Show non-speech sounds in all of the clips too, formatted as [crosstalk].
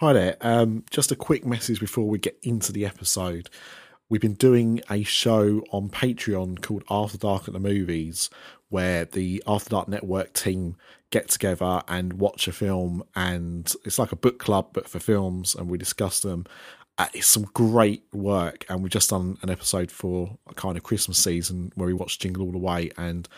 Hi there. Um, just a quick message before we get into the episode. We've been doing a show on Patreon called After Dark at the Movies, where the After Dark Network team get together and watch a film, and it's like a book club but for films, and we discuss them. Uh, it's some great work, and we've just done an episode for a kind of Christmas season where we watched Jingle All the Way, and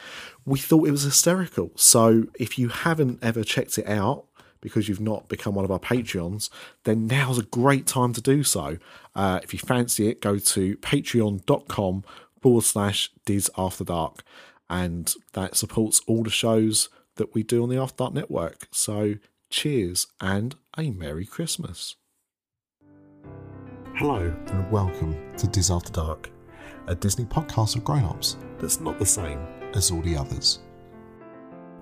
we thought it was hysterical. So if you haven't ever checked it out, because you've not become one of our Patreons, then now's a great time to do so. Uh, if you fancy it, go to patreon.com forward slash Diz After Dark, and that supports all the shows that we do on the After Dark Network. So cheers and a Merry Christmas. Hello and welcome to Diz After Dark, a Disney podcast of grown ups that's not the same as all the others.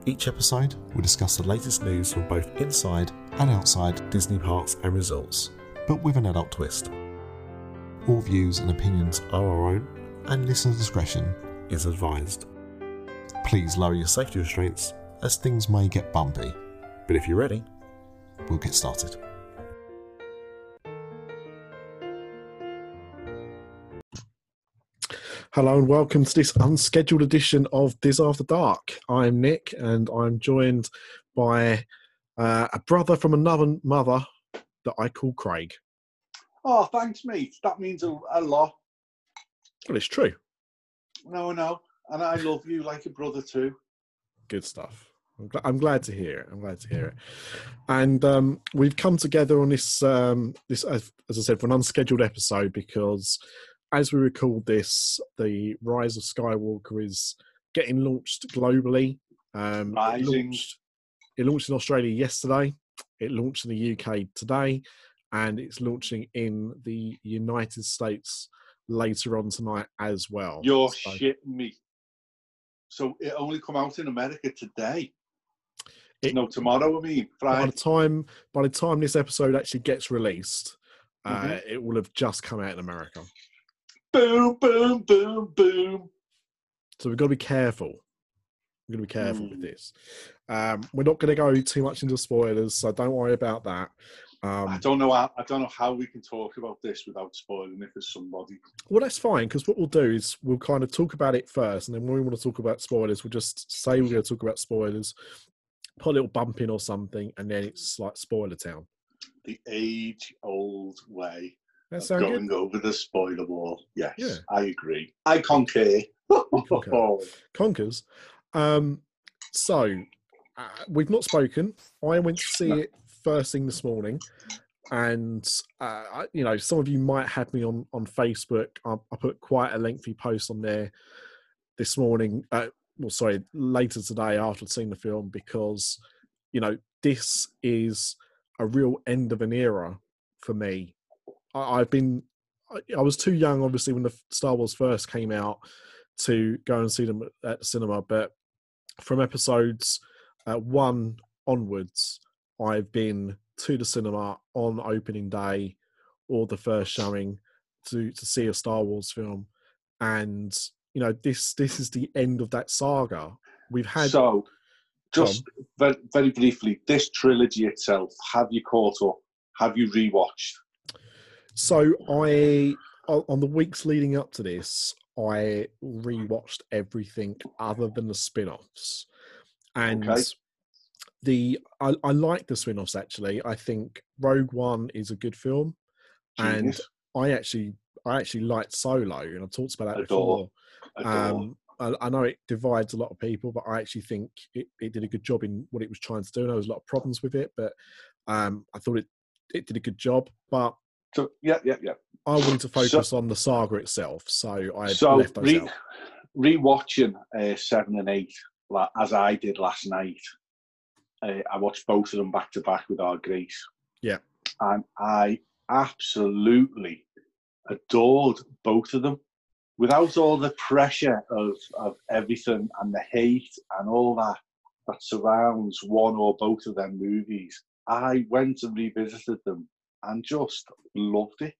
Each episode, we discuss the latest news from both inside and outside Disney parks and resorts, but with an adult twist. All views and opinions are our own, and listener discretion is advised. Please lower your safety restraints as things may get bumpy, but if you're ready, we'll get started. Hello and welcome to this unscheduled edition of Diz After Dark. I'm Nick and I'm joined by uh, a brother from another mother that I call Craig. Oh, thanks, mate. That means a, a lot. Well, it's true. No, no. And I love you like a brother too. Good stuff. I'm, gl- I'm glad to hear it. I'm glad to hear it. And um, we've come together on this, um, this as, as I said, for an unscheduled episode because as we record this, the Rise of Skywalker is getting launched globally. Um, it Rising. launched, it launched in Australia yesterday. It launched in the UK today, and it's launching in the United States later on tonight as well. You're So- shitting me. So it only come out in America today. It- no, tomorrow. I mean, by the time by the time this episode actually gets released, uh, Mhm. it will have just come out in America. Boom, boom, boom, boom. So we've got to be careful. We're going to be careful with Mm. this. Um, we're not going to go too much into spoilers, so don't worry about that. Um, I don't know. How, I don't know how we can talk about this without spoiling it for somebody. well, that's fine because what we'll do is we'll kind of talk about it first, and then when we want to talk about spoilers, we'll just say we're going to talk about spoilers, put a little bump in or something, and then it's like spoiler town. The age-old way That of sound good? going over the spoiler wall. Yes, Yeah. I agree. I concur. [laughs] concur. Conkers. Um, so uh, we've not spoken. I went to see No. it first thing this morning, and uh, I, you know, some of you might have me on on Facebook. I, I put quite a lengthy post on there this morning. Uh, well, sorry, later today after seen the film because you know this is a real end of an era for me. I, I've been. I, I was too young, obviously, when the Star Wars first came out to go and see them at- at the cinema. But from episodes uh, one onwards, I've been to the cinema on opening day or the first showing to to see a Star Wars film, and you know this this is the end of that saga. We've had so, just very, very briefly, this trilogy itself, have you caught up? Have you rewatched? So I on the weeks leading up to this, I rewatched everything other than the spin-offs. And Okay. the I, I like the spin-offs actually. I think Rogue One is a good film. And I actually I actually liked Solo and I've talked about that Adore. before. Adore. Um I, I know it divides a lot of people, but I actually think it, it did a good job in what it was trying to do. And there was a lot of problems with it, but um, I thought it, it did a good job. But so, yeah, yeah, yeah. I wanted to So- focus on the saga itself, so I so, left those re- out. rewatching uh, seven and eight, la- as I did last night, uh, I watched both of them back to back with our Grace. Yeah. And I absolutely adored both of them. Without all the pressure of, of everything and the hate and all that that surrounds one or both of them movies, I went and revisited them and just loved it.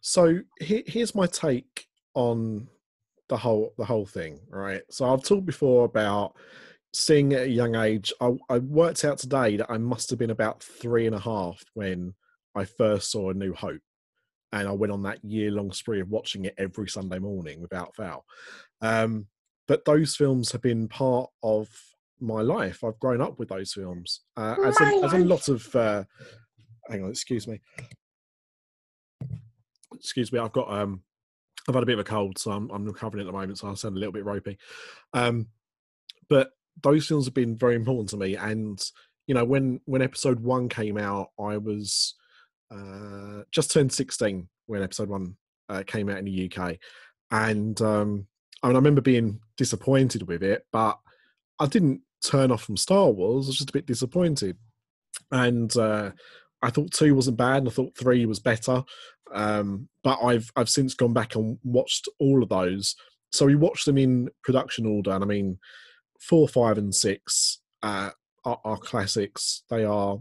So he, here's my take on the whole the whole thing, right? So I've talked before about seeing at a young age, I, I worked out today that I must have been about three and a half when I first saw A New Hope. And I went on that year long spree of watching it every Sunday morning without fail. Um, but those films have been part of my life. I've grown up with those films. Uh, as, a, as a lot of, uh, hang on, excuse me. Excuse me, I've got um, I've had a bit of a cold, so I'm, I'm recovering at the moment, so I sound a little bit ropey. Um, but those films have been very important to me, and you know, when when episode one came out, I was uh, just turned 16 when episode one uh, came out in the UK, and um, I mean, I remember being disappointed with it, but I didn't turn off from Star Wars. I was just a bit disappointed, and uh, I thought two wasn't bad, and I thought three was better. Um, but I've I've since gone back and watched all of those. So we watched them in production order, and I mean, four, five, and six uh, are, are classics. They are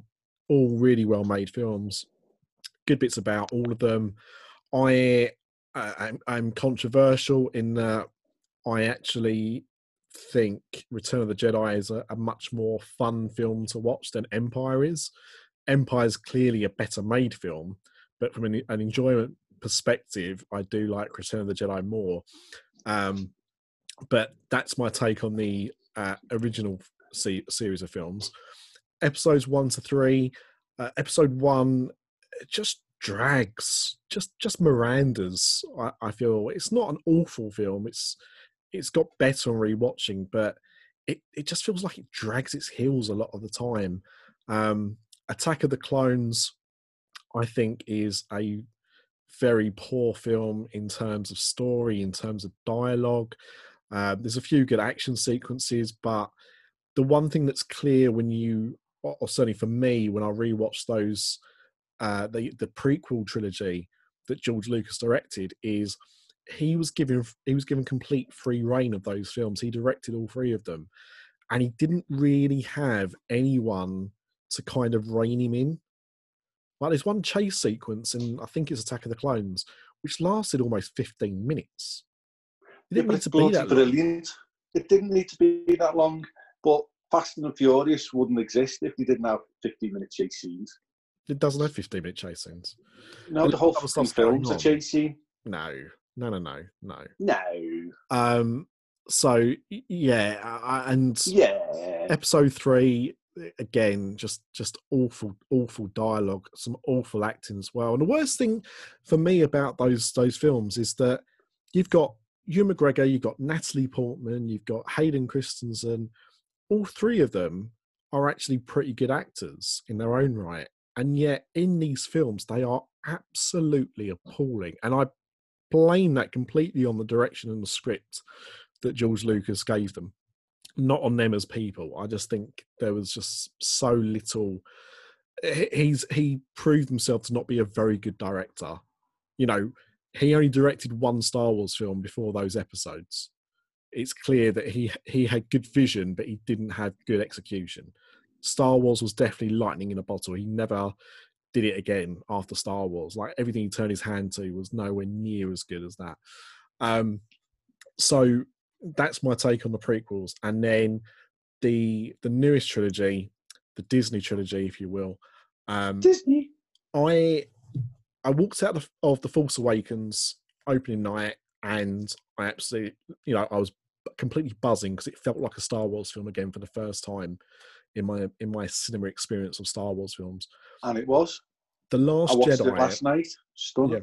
all really well made films. Good bits about all of them. I uh, I'm, I'm controversial in that I actually think Return of the Jedi is a, a, much more fun film to watch than Empire is. Empire is clearly a better made film, but from an, an enjoyment perspective, I do like Return of the Jedi more. Um, but that's my take on the uh, original se- series of films. Episodes one to three. Uh, episode one just drags, just just Miranda's. I, I feel it's not an awful film. It's it's got better on rewatching, but it, it just feels like it drags its heels a lot of the time. Um, Attack of the Clones, I think, is a very poor film in terms of story, in terms of dialogue. Uh, there's a few good action sequences, but the one thing that's clear when you, or certainly for me, when I rewatch those, uh, the the prequel trilogy that George Lucas directed, is he was given he was given complete free reign of those films. He directed all three of them, and he didn't really have anyone to kind of rein him in. Like there's one chase sequence, and I think it's Attack of the Clones, which lasted almost 15 minutes. It didn't yeah, need to be that brilliant. Long. It didn't need to be that long, but Fast and Furious wouldn't exist if they didn't have 15 minute chase scenes. It doesn't have 15 minute chase scenes. No, the whole film's a chase scene. No, no, no, no, no. No. Um. So yeah, and yeah, episode three again, just just awful, awful dialogue, some awful acting as well. And the worst thing for me about those those films is that you've got Ewan McGregor, you've got Natalie Portman, you've got Hayden Christensen. All three of them are actually pretty good actors in their own right, and yet in these films they are absolutely appalling. And I blame that completely on the direction and the script that George Lucas gave them, not on them as people. I just think there was just so little. He's he proved himself to not be a very good director. You know, he only directed one Star Wars film before those episodes. It's clear that he he had good vision, but he didn't have good execution. Star Wars was definitely lightning in a bottle. He never did it again after Star Wars. Like everything he turned his hand to was nowhere near as good as that. Um, so that's my take on the prequels, and then the the newest trilogy, the Disney trilogy, if you will. Um, Disney. I I walked out of, of the Force Awakens opening night, and I absolutely, you know, I was completely buzzing because it felt like a Star Wars film again for the first time in my in my cinema experience of Star Wars films. And it was the Last I watched Jedi. It last night, stunning. Yeah,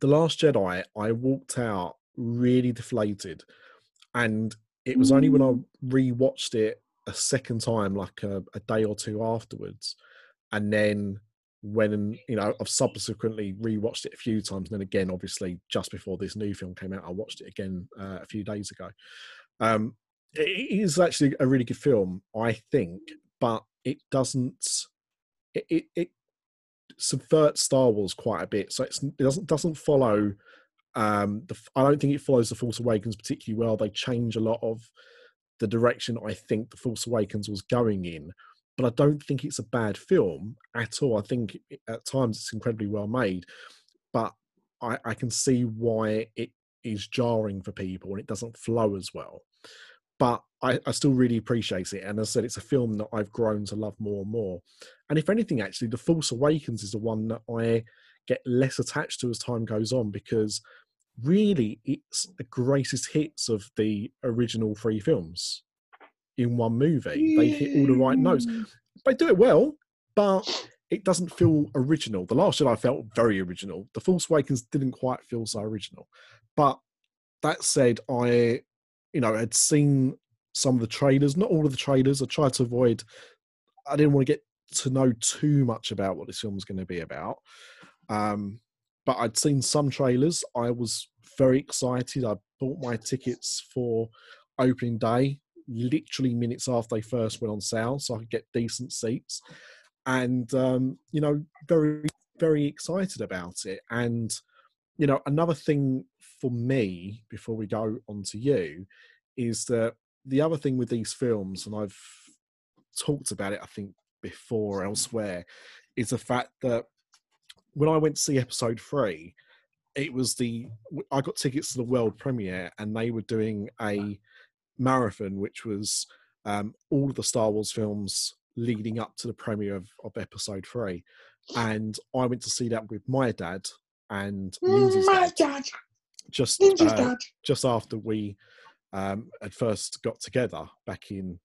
the Last Jedi. I walked out really deflated, and it was only when I mm. rewatched it a second time, like a, a day or two afterwards, and then when you know I've subsequently rewatched it a few times, and then again, obviously, just before this new film came out, I watched it again uh, a few days ago. Um, it is actually a really good film, I think, but it doesn't. It, it, it subverts Star Wars quite a bit, so it doesn't doesn't follow. Um, the, I don't think it follows the Force Awakens particularly well. They change a lot of the direction I think the Force Awakens was going in, but I don't think it's a bad film at all. I think at times it's incredibly well made, but I, I can see why it is jarring for people and it doesn't flow as well. but I, I, still really appreciate it. And as I said, it's a film that I've grown to love more and more. And if anything, actually, The Force Awakens is the one that I get less attached to as time goes on because really it's the greatest hits of the original three films in one movie. They hit all the right notes. They do it well, but it doesn't feel original. The Last Jedi felt very original. The Force Awakens didn't quite feel so original. But that said, I, you know, had seen some of the trailers, not all of the trailers. I tried to avoid. I didn't want to get to know too much about what this film was going to be about. Um, but I'd seen some trailers. I was very excited. I bought my tickets for opening day literally minutes after they first went on sale, so I could get decent seats. And um, you know, very very excited about it. And you know, another thing for me before we go on to you is that the other thing with these films, and I've talked about it, I think before elsewhere, is the fact that when I went to see episode three, it was the I got tickets to the world premiere, and they were doing a marathon, which was um, all of the Star Wars films leading up to the premiere of, of episode three. And I went to see that with my dad and Lindsay's my dad. Just uh, dad. just after we um, had first got together back in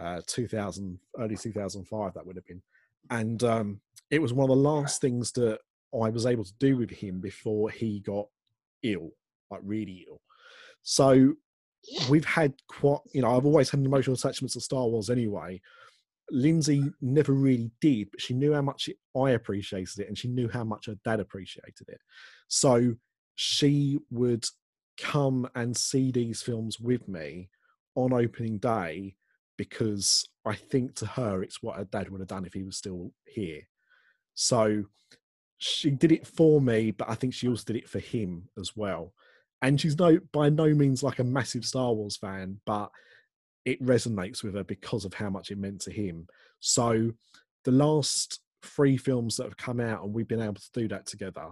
uh, 2000, early 2005, that would have been. And um, it was one of the last things that I was able to do with him before he got ill, like really ill. So we've had quite, you know, I've always had an emotional attachment to Star Wars anyway. Lindsay never really did, but she knew how much I appreciated it and she knew how much her dad appreciated it. So she would come and see these films with me on opening day because I think to her it's what her dad would have done if he was still here. So she did it for me, but I think she also did it for him as well and she's no by no means like a massive Star Wars fan, but it resonates with her because of how much it meant to him. So the last three films that have come out and we've been able to do that together,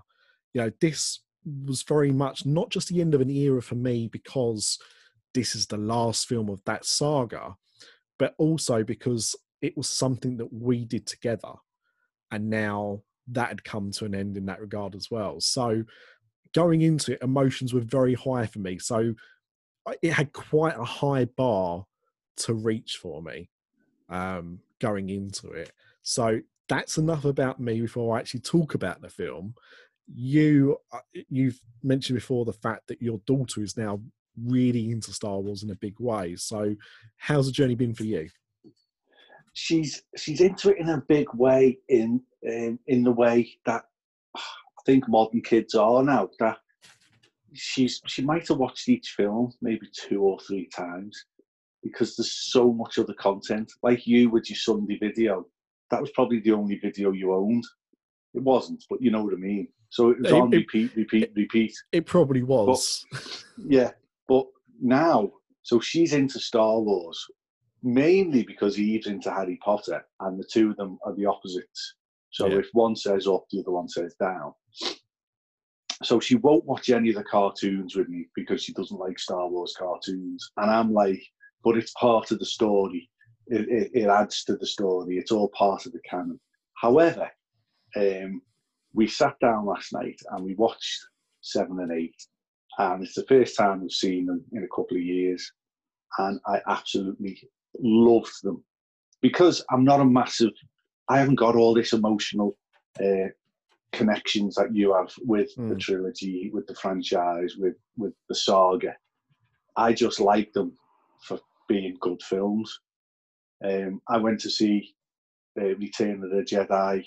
you know, this was very much not just the end of an era for me because this is the last film of that saga, but also because it was something that we did together. And now that had come to an end in that regard as well. So going into it, emotions were very high for me. So it had quite a high bar to reach for me um, going into it. So that's enough about me before I actually talk about the film. You uh, you've mentioned before the fact that your daughter is now really into Star Wars in a big way. So how's the journey been for you? She's she's into it in a big way in in, in the way that I think modern kids are now. That she's she might have watched each film maybe two or three times because there's so much other content. Like you with your Sunday video, that was probably the only video you owned. It wasn't, but you know what I mean. So it was it, on repeat, repeat, repeat. It probably was. But, [laughs] yeah, but now, so she's into Star Wars mainly because Eve's into Harry Potter, and the two of them are the opposites. So yeah. if one says up, the other one says down. So she won't watch any of the cartoons with me because she doesn't like Star Wars cartoons. And I'm like, but it's part of the story. It, it, it adds to the story. It's all part of the canon. However, um, we sat down last night and we watched seven and eight. And it's the first time we've seen them in a couple of years. And I absolutely loved them because I'm not a massive I haven't got all this emotional uh, connections that you have with mm. the hmm. trilogy, with the franchise, with with the saga. I just like them for being good films. Um, I went to see uh, Return of the Jedi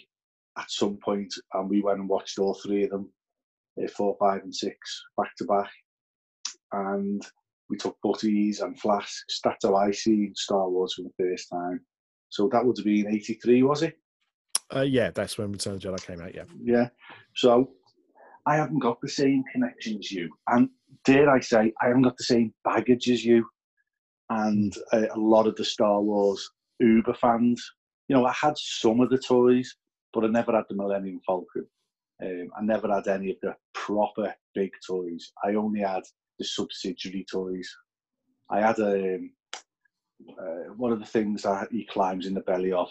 at some point, and we went and watched all three of them, uh, four, five, and six, back to back. And we took butties and flasks. That's how I Star Wars for the first time. So that would have been 83, was it? Uh, yeah, that's when Return of the Jedi came out, yeah. Yeah. So I haven't got the same connection as you. And dare I say, I haven't got the same baggage as you. And uh, a lot of the Star Wars Uber fans. You know, I had some of the toys, but I never had the Millennium Falcon. Um, I never had any of the proper big toys. I only had the subsidiary toys. I had a, um, uh, one of the things that he climbs in the belly of.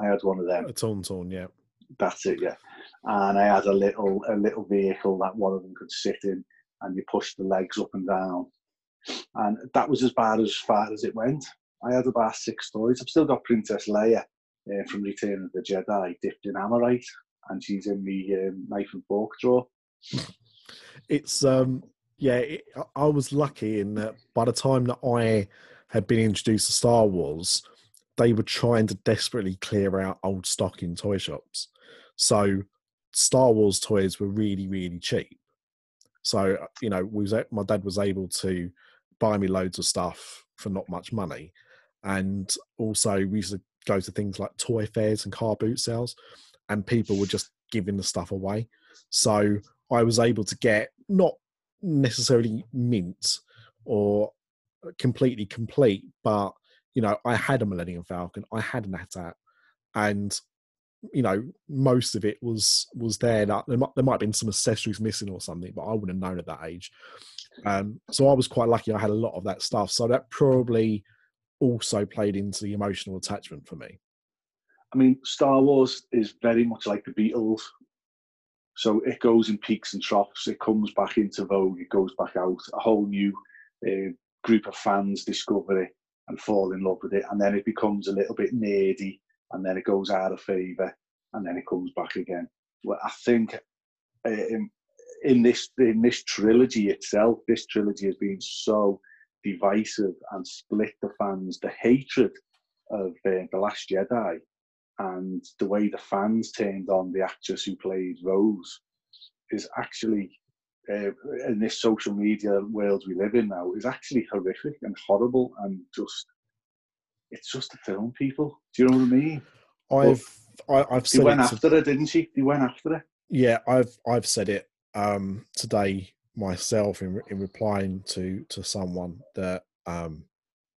I had one of them. A tauntaun, yeah. That's it, yeah. And I had a little a little vehicle that one of them could sit in, and you push the legs up and down. And that was as bad as far as it went. I had about six toys. I've still got Princess Leia uh, from Return of the Jedi dipped in Amorite, and she's in the um, knife and fork drawer. [laughs] It's um yeah, it, I was lucky in that by the time that I had been introduced to Star Wars, they were trying to desperately clear out old stock in toy shops. So Star Wars toys were really, really cheap. So uh, you know, was my dad was able to buy me loads of stuff for not much money, and also we used to go to things like toy fairs and car boot sales, and people were just giving the stuff away. So I was able to get not necessarily mint or completely complete, but you know, I had a Millennium Falcon, I had an AT-AT, and you know, most of it was was there. That there might, there might have been some accessories missing or something, but I wouldn't have known at that age. Um, so I was quite lucky. I had a lot of that stuff. So that probably also played into the emotional attachment for me. I mean, Star Wars is very much like the Beatles. So it goes in peaks and troughs. It comes back into vogue. It goes back out. A whole new uh, group of fans discover it and fall in love with it, and then it becomes a little bit nerdy, and then it goes out of favour, and then it comes back again. Well, I think uh, in, in this in this trilogy itself, this trilogy has been so divisive and split the fans. The hatred of uh, the Last Jedi and the way the fans turned on the actress who played Rose is actually uh, in this social media world we live in now is actually horrific and horrible and just it's just a film people. Do you know what i mean? I've I, have i have said he went after to, it didn't she? He went after it yeah i've i've said it um today myself in in replying to to someone that um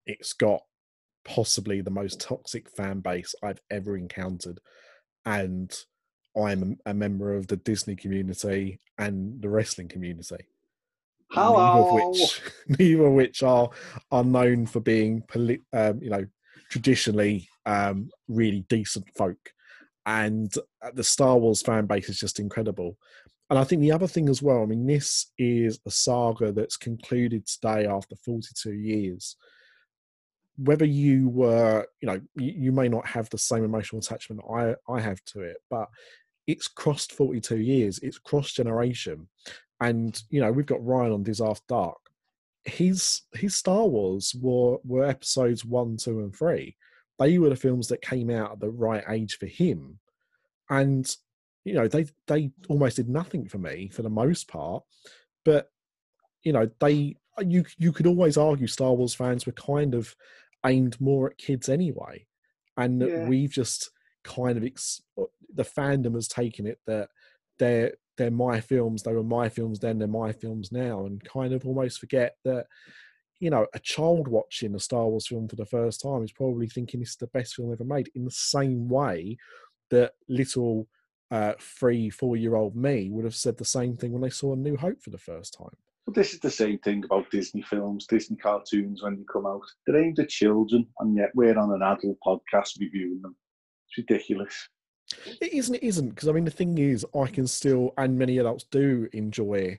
it's got possibly the most toxic fan base I've ever encountered. And I'm a, member of the Disney community and the wrestling community. Hello. Neither of which, [laughs] neither of which are are known for being, poli- um, you know, traditionally um, really decent folk. And uh, the Star Wars fan base is just incredible. And I think the other thing as well, I mean, this is a saga that's concluded today after 42 years whether you were, you know, you, you, may not have the same emotional attachment I, I have to it, but it's crossed 42 years, it's cross generation. And, you know, we've got Ryan on Diz After Dark. His his Star Wars were were episodes one, two, and three. They were the films that came out at the right age for him. And, you know, they they almost did nothing for me for the most part. But, you know, they you you could always argue Star Wars fans were kind of aimed more at kids anyway, and yeah. we've just kind of ex- uh, the fandom has taken it that they're they're my films, they were my films then, they're my films now, and kind of almost forget that you know a child watching a Star Wars film for the first time is probably thinking it's the best film ever made. In the same way that little uh, three, four year old me would have said the same thing when they saw A New Hope for the first time. But this is the same thing about Disney films, Disney cartoons when they come out. They're aimed at children, and yet we're on an adult podcast reviewing them. It's ridiculous. It isn't. It isn't because I mean the thing is, I can still, and many adults do enjoy.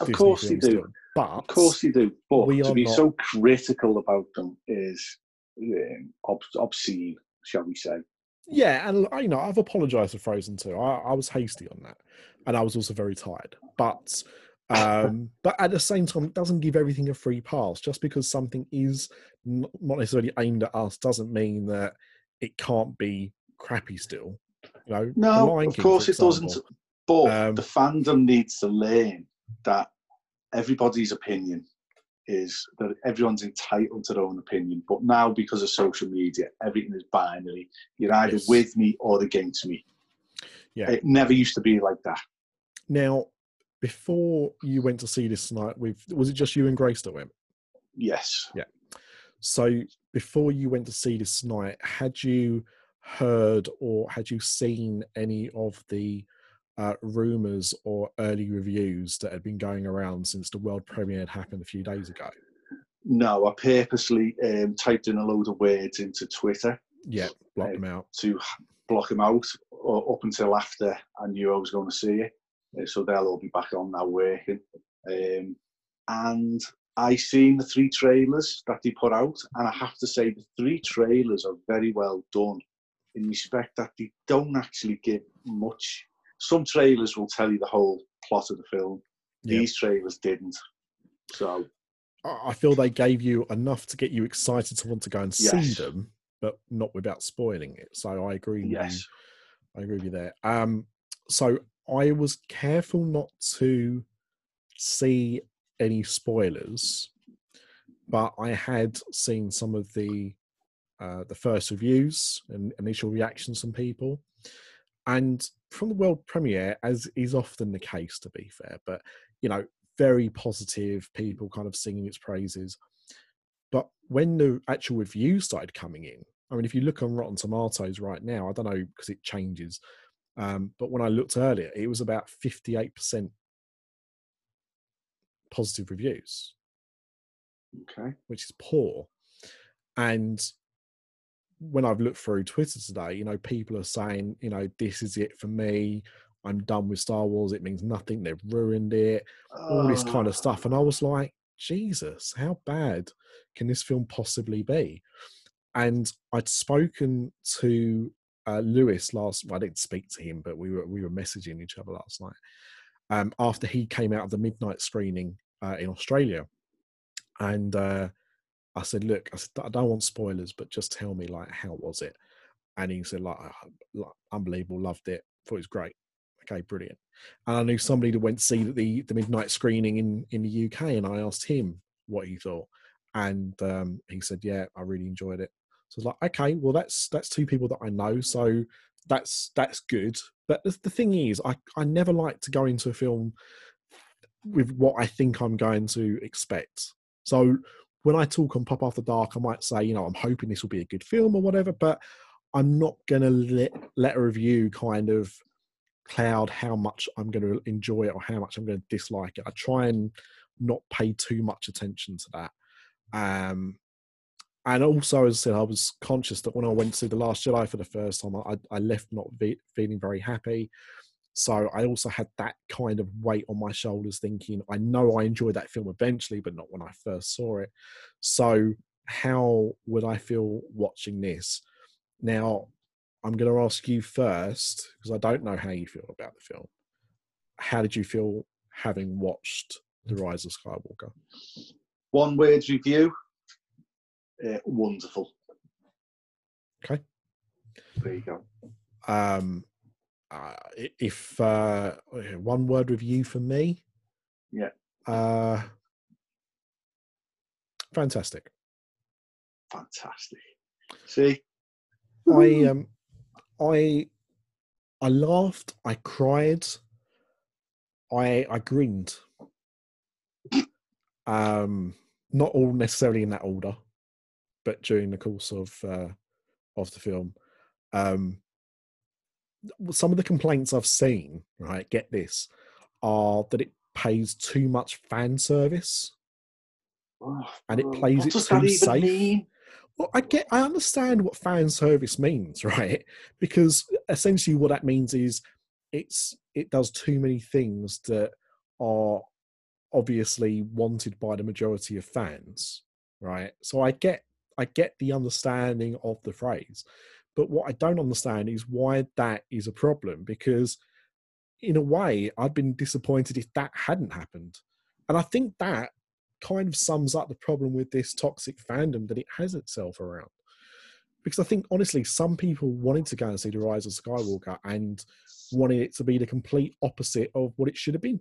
Of Disney course they do. Still, but of course they do. But to be not... so critical about them is um, ob- obscene, shall we say? Yeah, and you know I've apologised for Frozen too. I, I was hasty on that, and I was also very tired. But um, but at the same time, it doesn't give everything a free pass. Just because something is not necessarily aimed at us doesn't mean that it can't be crappy still. You know, no, of King, course it doesn't. But um, the fandom needs to learn that everybody's opinion is that everyone's entitled to their own opinion. But now, because of social media, everything is binary. You're either yes. with me or against me. Yeah. It never used to be like that. Now, before you went to see this tonight with was it just you and grace that went? Yes. Yeah. So before you went to see this tonight had you heard or had you seen any of the uh, rumors or early reviews that had been going around since the world premiere had happened a few days ago? No, I purposely um, typed in a load of words into Twitter. Yeah, block Uh, them out. to block them out or up until after I knew I was going to see it. Uh, so they'll all be back on now working. Um, and I seen the three trailers that they put out, and I have to say the three trailers are very well done in respect that they don't actually give much. Some trailers will tell you the whole plot of the film. Yeah. These trailers didn't. So I feel they gave you enough to get you excited to want to go and see them, but not without spoiling it. So I agree. With you. I agree with you there. Um, so I was careful not to see any spoilers, but I had seen some of the uh, the first reviews and initial reactions from people, and from the world premiere, as is often the case, to be fair, but you know, very positive people kind of singing its praises. But when the actual reviews started coming in, I mean, if you look on Rotten Tomatoes right now, I don't know because it changes, um, but when I looked earlier, it was about 58% positive reviews, okay, which is poor. And when I've looked through Twitter today, you know, people are saying, you know, this is it for me. I'm done with Star Wars. It means nothing. They've ruined it. All this kind of stuff. And I was like, Jesus, how bad can this film possibly be? And I'd spoken to uh, Lewis last. Well, I didn't speak to him, but we were we were messaging each other last night um, after he came out of the midnight screening uh, in Australia, and uh, I said, "Look, I, said, I don't want spoilers, but just tell me like how was it?" And he said, "Like, "Ah, like unbelievable, loved it, thought it was great." Okay, brilliant. And I knew somebody that went to see the the midnight screening in in the UK, and I asked him what he thought, and um, he said, "Yeah, I really enjoyed it." So I was like, "Okay, well, that's that's two people that I know, so that's that's good." But the, the thing is, I I never like to go into a film with what I think I'm going to expect. So when I talk on Pop After Dark, I might say, you know, I'm hoping this will be a good film or whatever, but I'm not to let let a review kind of cloud how much I'm going to enjoy it or how much I'm going to dislike it. I try and not pay too much attention to that. Um, and also, as I said, I was conscious that when I went to The Last Jedi for the first time, I, I left not ve- feeling very happy. So I also had that kind of weight on my shoulders, thinking, I know I enjoyed that film eventually, but not when I first saw it. So how would I feel watching this? Now, I'm going to ask you first, because I don't know how you feel about the film. How did you feel having watched The Rise of Skywalker? one word review. Uh, wonderful. Okay. There you go. Um, uh, if uh, one word review for me, Yeah. uh, fantastic. Fantastic. See, I um, I I laughed, I cried, I I grinned. [laughs] Um, not all necessarily in that order, but during the course of uh, of the film, um, some of the complaints I've seen, right, get this, are that it pays too much fan service. Oh, And it plays what it does too that even safe. mean? Well, I get, I understand what fan service means, [laughs] right? Because essentially, what that means is it's it does too many things that are obviously wanted by the majority of fans, right? So I get, I get the understanding of the phrase, but what I don't understand is why that is a problem. Because in a way, I'd been disappointed if that hadn't happened, and I think that kind of sums up the problem with this toxic fandom that it has itself around. Because I think honestly, some people wanted to go and see the Rise of Skywalker and wanted it to be the complete opposite of what it should have been.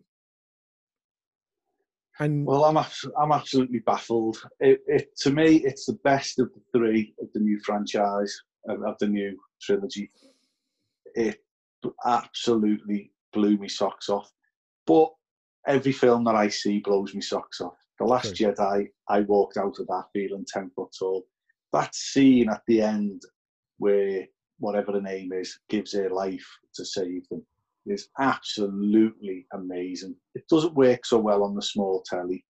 And Well, I'm abs- I'm absolutely baffled. It, it to me, it's the best of the three of the new franchise of, of the new trilogy. It absolutely blew me socks off. But every film that I see blows me socks off. The Last Jedi, I walked out of that feeling ten foot tall. That scene at the end where whatever the name is gives her life to save them is absolutely amazing. It doesn't work so well on the small telly,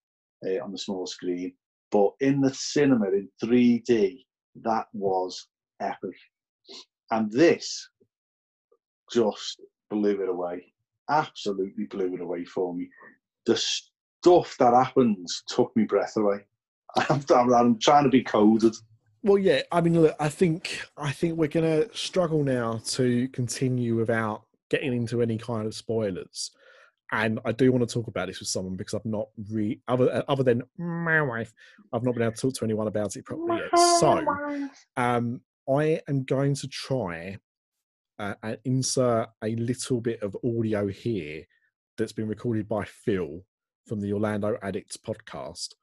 uh, on the small screen, but in the cinema in 3D, that was epic. And this just blew it away. Absolutely blew it away for me. The stuff that happens took me breath away. [laughs] I'm, I'm trying to be coded. Well, yeah. I mean, look. I think I think we're going to struggle now to continue without getting into any kind of spoilers. And I do want to talk about this with someone because I've not re other other than my wife, I've not been able to talk to anyone about it properly yet. So, um, I am going to try uh, and insert a little bit of audio here that's been recorded by Phil from the Orlando Addicts podcast.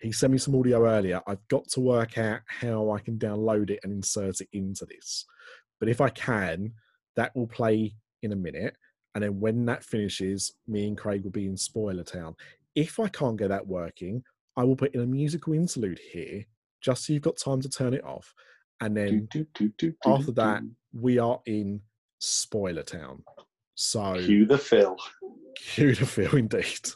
He sent me some audio earlier. I've got to work out how I can download it and insert it into this. But if I can, that will play in a minute. And then when that finishes, me and Craig will be in Spoiler Town. If I can't get that working, I will put in a musical interlude here, just so you've got time to turn it off. And then do, do, do, after that, we are in Spoiler Town. So cue the Phil. Cue the Phil, indeed.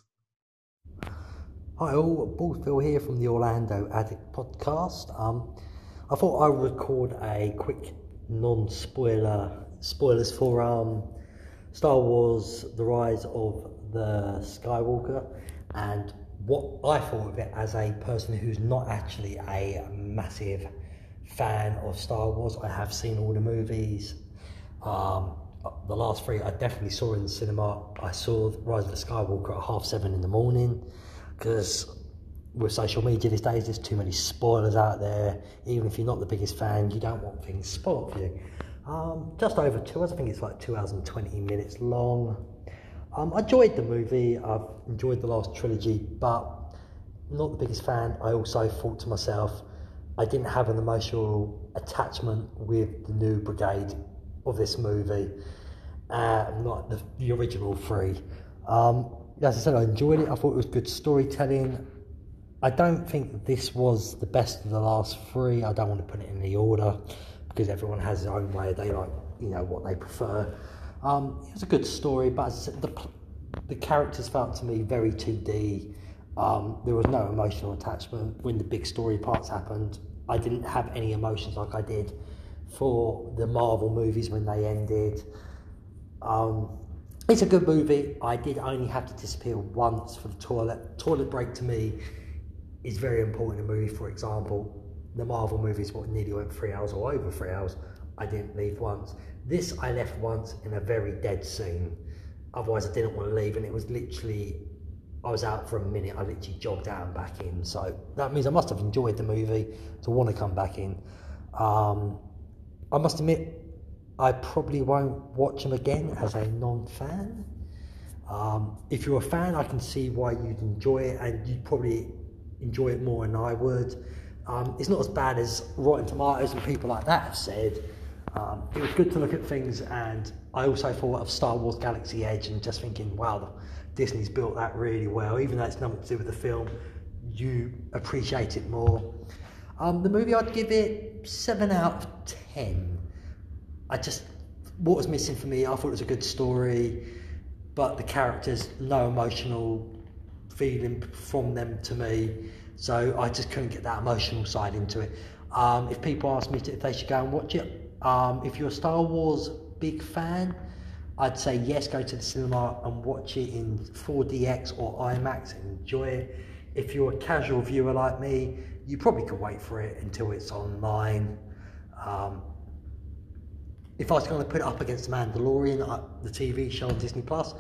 Hi all, Paul Phil here from the Orlando Addict podcast. Um, I thought I would record a quick non-spoiler spoilers for um, Star Wars: The Rise of the Skywalker, and what I thought of it as a person who's not actually a massive fan of Star Wars. I have seen all the movies. Um, the last three I definitely saw in the cinema. I saw Rise of the Skywalker at half seven in the morning because with social media these days, there's too many spoilers out there. Even if you're not the biggest fan, you don't want things spoiled for you. Um, just over two hours, I think it's like two hours and 20 minutes long. Um, I enjoyed the movie, I've enjoyed the last trilogy, but not the biggest fan. I also thought to myself, I didn't have an emotional attachment with the new brigade of this movie, uh, not the, the original three. Um, as I said, I enjoyed it. I thought it was good storytelling. I don't think this was the best of the last three. I don't want to put it in the order because everyone has their own way. They like, you know, what they prefer. Um, it was a good story, but said, the the characters felt to me very 2D. Um, there was no emotional attachment when the big story parts happened. I didn't have any emotions like I did for the Marvel movies when they ended. Um, it's a good movie. I did only have to disappear once for the toilet. Toilet break to me is very important in a movie. For example, the Marvel movies, what nearly went three hours or over three hours. I didn't leave once. This I left once in a very dead scene. Otherwise, I didn't want to leave, and it was literally I was out for a minute. I literally jogged out and back in. So that means I must have enjoyed the movie to want to come back in. Um, I must admit, I probably won't watch them again as a non-fan. Um, if you're a fan, I can see why you'd enjoy it, and you'd probably enjoy it more than I would. Um, it's not as bad as Rotten Tomatoes and people like that have said. Um, it was good to look at things, and I also thought of Star Wars Galaxy Edge and just thinking, wow, Disney's built that really well. Even though it's nothing to do with the film, you appreciate it more. Um, the movie, I'd give it 7 out of 10. I just, what was missing for me, I thought it was a good story, but the characters, no emotional feeling from them to me. So I just couldn't get that emotional side into it. Um, if people ask me to, if they should go and watch it, um, if you're a Star Wars big fan, I'd say yes, go to the cinema and watch it in 4DX or IMAX and enjoy it. If you're a casual viewer like me, you probably could wait for it until it's online. Um, if I was going to put it up against The Mandalorian, uh, the TV show on Disney Plus,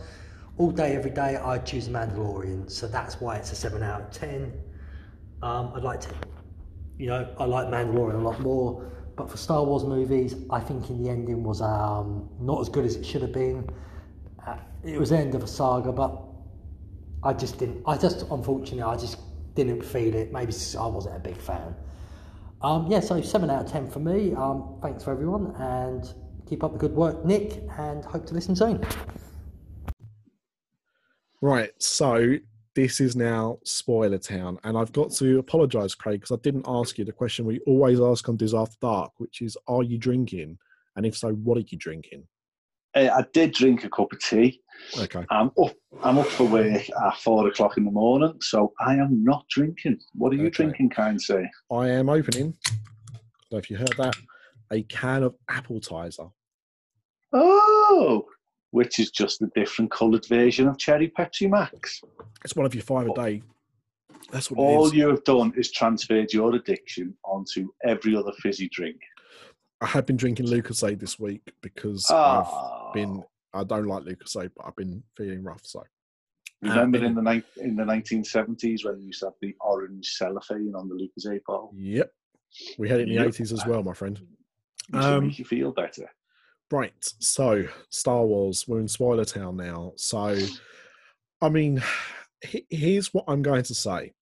all day, every day, I'd choose The Mandalorian. So that's why it's a 7 out of 10. Um, I'd like to, you know, I like Mandalorian a lot more. But for Star Wars movies, I think in the ending was um, not as good as it should have been. Uh, it was the end of a saga, but I just didn't. I just, unfortunately, I just didn't feel it. Maybe I wasn't a big fan. Um, yeah, so seven out of ten for me. Um, thanks for everyone, and keep up the good work, Nick, and hope to listen soon. Right, so this is now spoiler town and i've got to apologize craig because i didn't ask you the question we always ask on Diz After Dark which is are you drinking and if so what are you drinking Uh, I did drink a cup of tea. Okay. I'm up. I'm up for work at four o'clock in the morning, so I am not drinking. What are you Okay. drinking, kind say? I am opening. So if you heard that, a can of Appletiser. Oh, which is just a different coloured version of Cherry Pepsi Max. It's one of your five a day. That's what All is. you have done is transferred your addiction onto every other fizzy drink. I have been drinking Lucozade this week because Ah, I've been. I don't like Lucozade, but I've been feeling rough. So Remember in the ni- in the 1970s when you used to have the orange cellophane on the Lucozade bottle? yep, we had it in the eighties as well, my friend. Um, make you feel better. Right. So, Star Wars, we're in Spoiler Town now. So, I mean, he- here's what I'm going to say.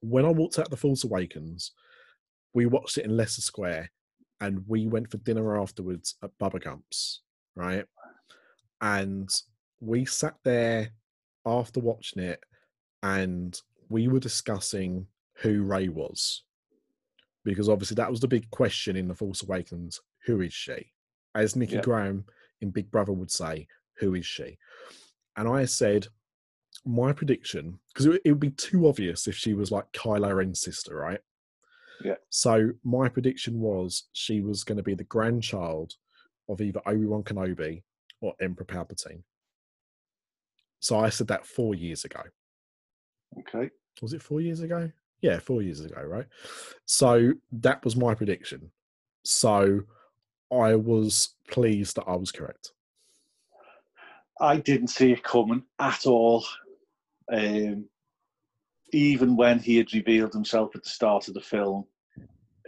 When I walked out of The Force Awakens, we watched it in Leicester Square and we went for dinner afterwards at Bubba Gump's, right? And we sat there after watching it and we were discussing who Rey was. Because obviously that was the big question in The Force Awakens who is she? As Nikki Yeah. Grahame in Big Brother would say, who is she? And I said, my prediction, because it, it would be too obvious if she was like Kylo Ren's sister, right? Yeah. So my prediction was she was going to be the grandchild of either Obi Wan Kenobi or Emperor Palpatine. So I said that four years ago. Okay. Was it four years ago? Yeah, four years ago, right? So that was my prediction. So I was pleased that I was correct. I didn't see it coming at all. Um, even when he had revealed himself at the start of the film,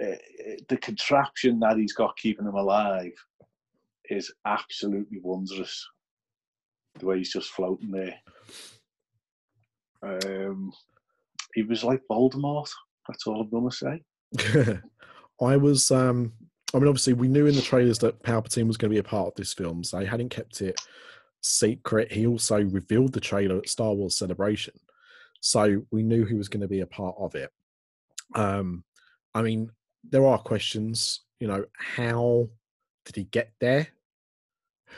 uh, the contraption that he's got keeping him alive is absolutely wondrous. The way he's just floating there. Um, he was like Voldemort. That's all I'm gonna say. [laughs] I was um I mean obviously we knew in the trailers that Palpatine was going to be a part of this film, so they hadn't kept it secret. He also revealed the trailer at Star Wars Celebration. So we knew he was going to be a part of it. Um I mean there are questions, you know, how did he get there?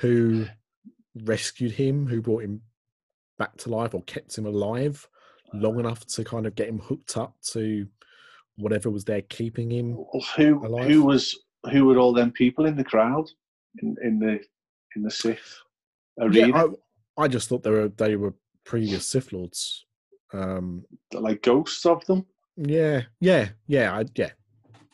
Who rescued him? Who brought him back to life or kept him alive long enough to kind of get him hooked up to whatever was there keeping him Who Alive. who was who were all them people in the crowd in, in the in the Sith arena? Yeah, I, I just thought they were they were previous Sith lords. Um, like ghosts of them. yeah, yeah, yeah, I, yeah,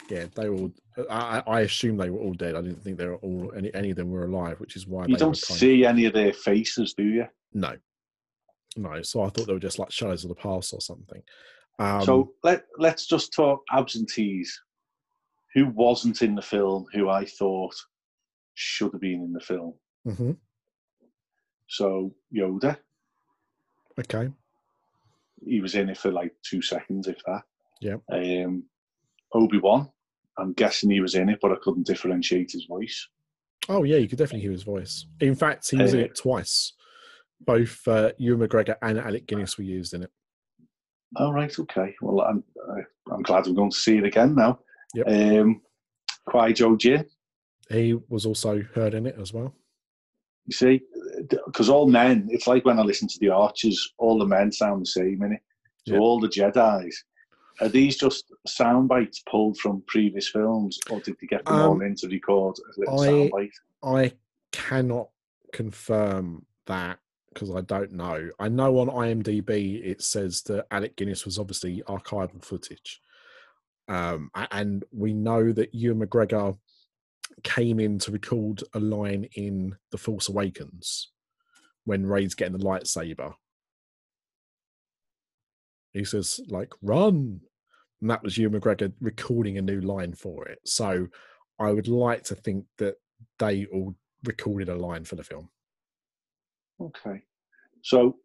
yeah. They were. All, I, I assume they were all dead. I didn't think they were all any any of them were alive, which is why You don't kind of- see any of their faces, do you? no, no. So I thought they were just like shadows of the past or something. Um, so let let's just talk absentees. Who wasn't in the film? Who I thought should have been in the film? mhm, So Yoda, okay, he was in it for like two seconds, if that. Yeah. Um, Obi Wan, I'm guessing he was in it, but I couldn't differentiate his voice. oh yeah, you could definitely hear his voice. In fact, he was in Uh, it twice. Both uh, Ewan McGregor and Alec Guinness were used in it. All right, okay. Well, I'm I- I'm glad I'm going to see it again now. Yep. Um, Qui-Gon Jinn, He was also heard in it as well. you see, because all men, it's like when I listen to the Archers, all the men sound the same in it. So Yeah. all the Jedi's, are these just sound bites pulled from previous films, or did they get them all Um, in to record a little I- sound bite? I cannot confirm that because I don't know. I know on IMDb it says that Alec Guinness was obviously archival footage. Um, and we know that Ewan McGregor came in to record a line in The Force Awakens when Rey's getting the lightsaber. He says, like, run. And that was Ewan McGregor recording a new line for it. So I would like to think that they all recorded a line for the film. Okay. So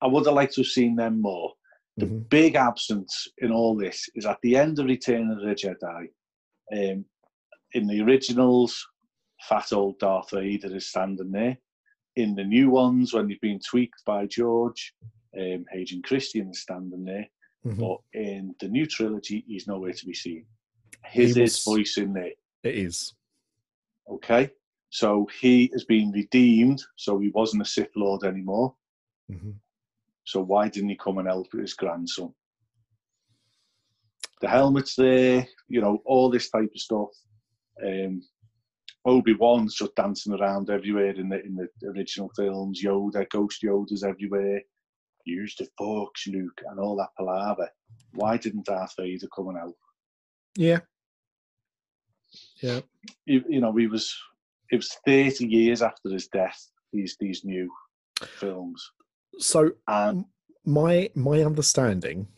I would have liked to have seen them more. The Mhm. big absence in all this is at the end of Return of the Jedi. Um, in the originals, fat old Darth Vader is standing there. In the new ones, when they've been tweaked by George, um, Hayden Christensen is standing there. Mhm. But in the new trilogy, he's nowhere to be seen. His, was- voice in there. It is. Okay. So he has been redeemed, so he wasn't a Sith Lord anymore. hmm So why didn't he come and help his grandson? The helmet's there, you know, all this type of stuff. Um, Obi Wan's just dancing around everywhere in the in the original films. Yoda, Ghost Yoda's everywhere. Use the forks, Luke, and all that palaver. Why didn't Darth Vader come and help? Yeah. Yeah. You, you know, he was. It was thirty years after his death. These these new films, So and my my understanding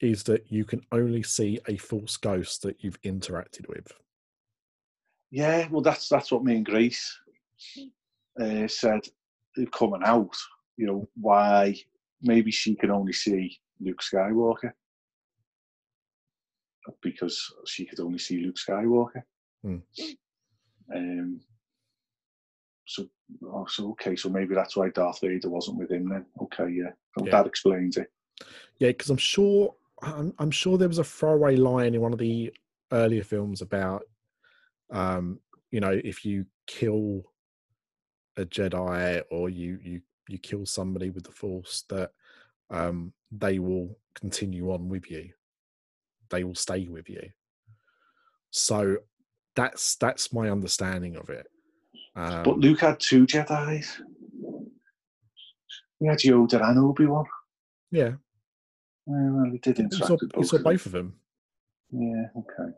is that you can only see a Force ghost that you've interacted with. Yeah, well, that's that's what me and Grace uh, said. They're coming out. You know why? Maybe she can only see Luke Skywalker because she could only see Luke Skywalker. Hmm. Um. So, oh, so okay, so maybe that's why Darth Vader wasn't with him then. Okay, yeah, Well, Yeah. that explains it. Yeah, because I'm sure I'm, I'm sure there was a throwaway line in one of the earlier films about, um, you know, if you kill a Jedi or you you you kill somebody with the Force, that um, they will continue on with you. They will stay with you. So that's that's my understanding of it. Um, But Luke had two Jedi's. He had Yoda and Obi Wan. yeah, Well, he did interact saw, with you both. saw of them. both of them. Yeah, okay.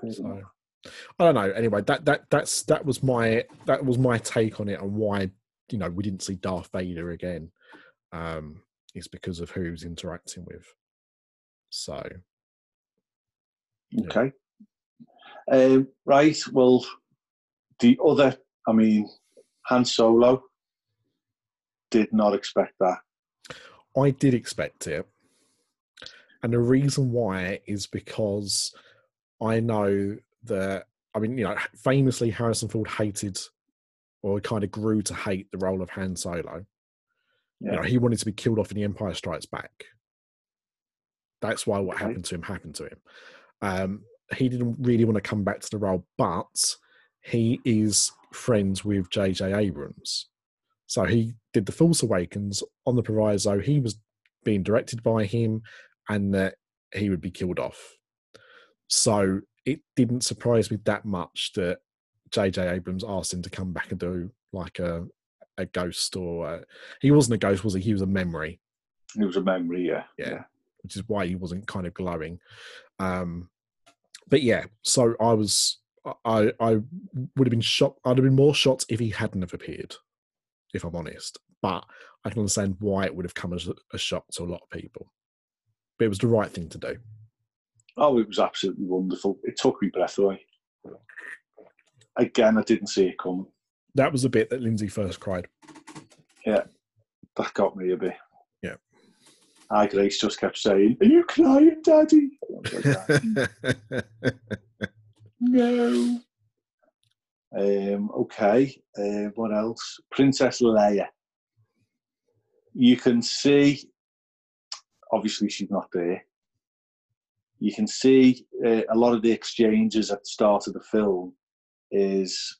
Fair So. I don't know. Anyway, that that that's that was my that was my take on it and why you know we didn't see Darth Vader again. Um, is because of who he was interacting with. So Yeah. Okay. Um, right. Well, the other, I mean, Han Solo did not expect that. I did expect it, and the reason why is because I know that I mean you know famously Harrison Ford hated or kind of grew to hate the role of Han Solo. You know, he wanted to be killed off in The Empire Strikes Back. That's why what Okay. happened to him happened to him. Um, he didn't really want to come back to the role, but he is friends with J.J. Abrams. So he did The Force Awakens on the proviso he was being directed by him and that he would be killed off. So it didn't surprise me that much that J.J. Abrams asked him to come back and do like a a ghost or a, he wasn't a ghost, was he? He was a memory, It was a memory, yeah. Yeah. which is why he wasn't kind of glowing. Um, but yeah, so I was I I would have been shocked. I'd have been more shocked if he hadn't have appeared, if I'm honest. But I can understand why it would have come as a, shock to a lot of people. But it was the right thing to do. Oh, it was absolutely wonderful. It took me breath away. Again, I didn't see it coming. That was the bit that Lindsay first cried. Yeah, that got me a bit. Yeah. I Grace just kept saying, Are you crying, Daddy? [laughs] I was like, "Ah." No. Um, okay. Uh, what else? Princess Leia. You can see, obviously, she's not there. You can see uh, a lot of the exchanges at the start of the film is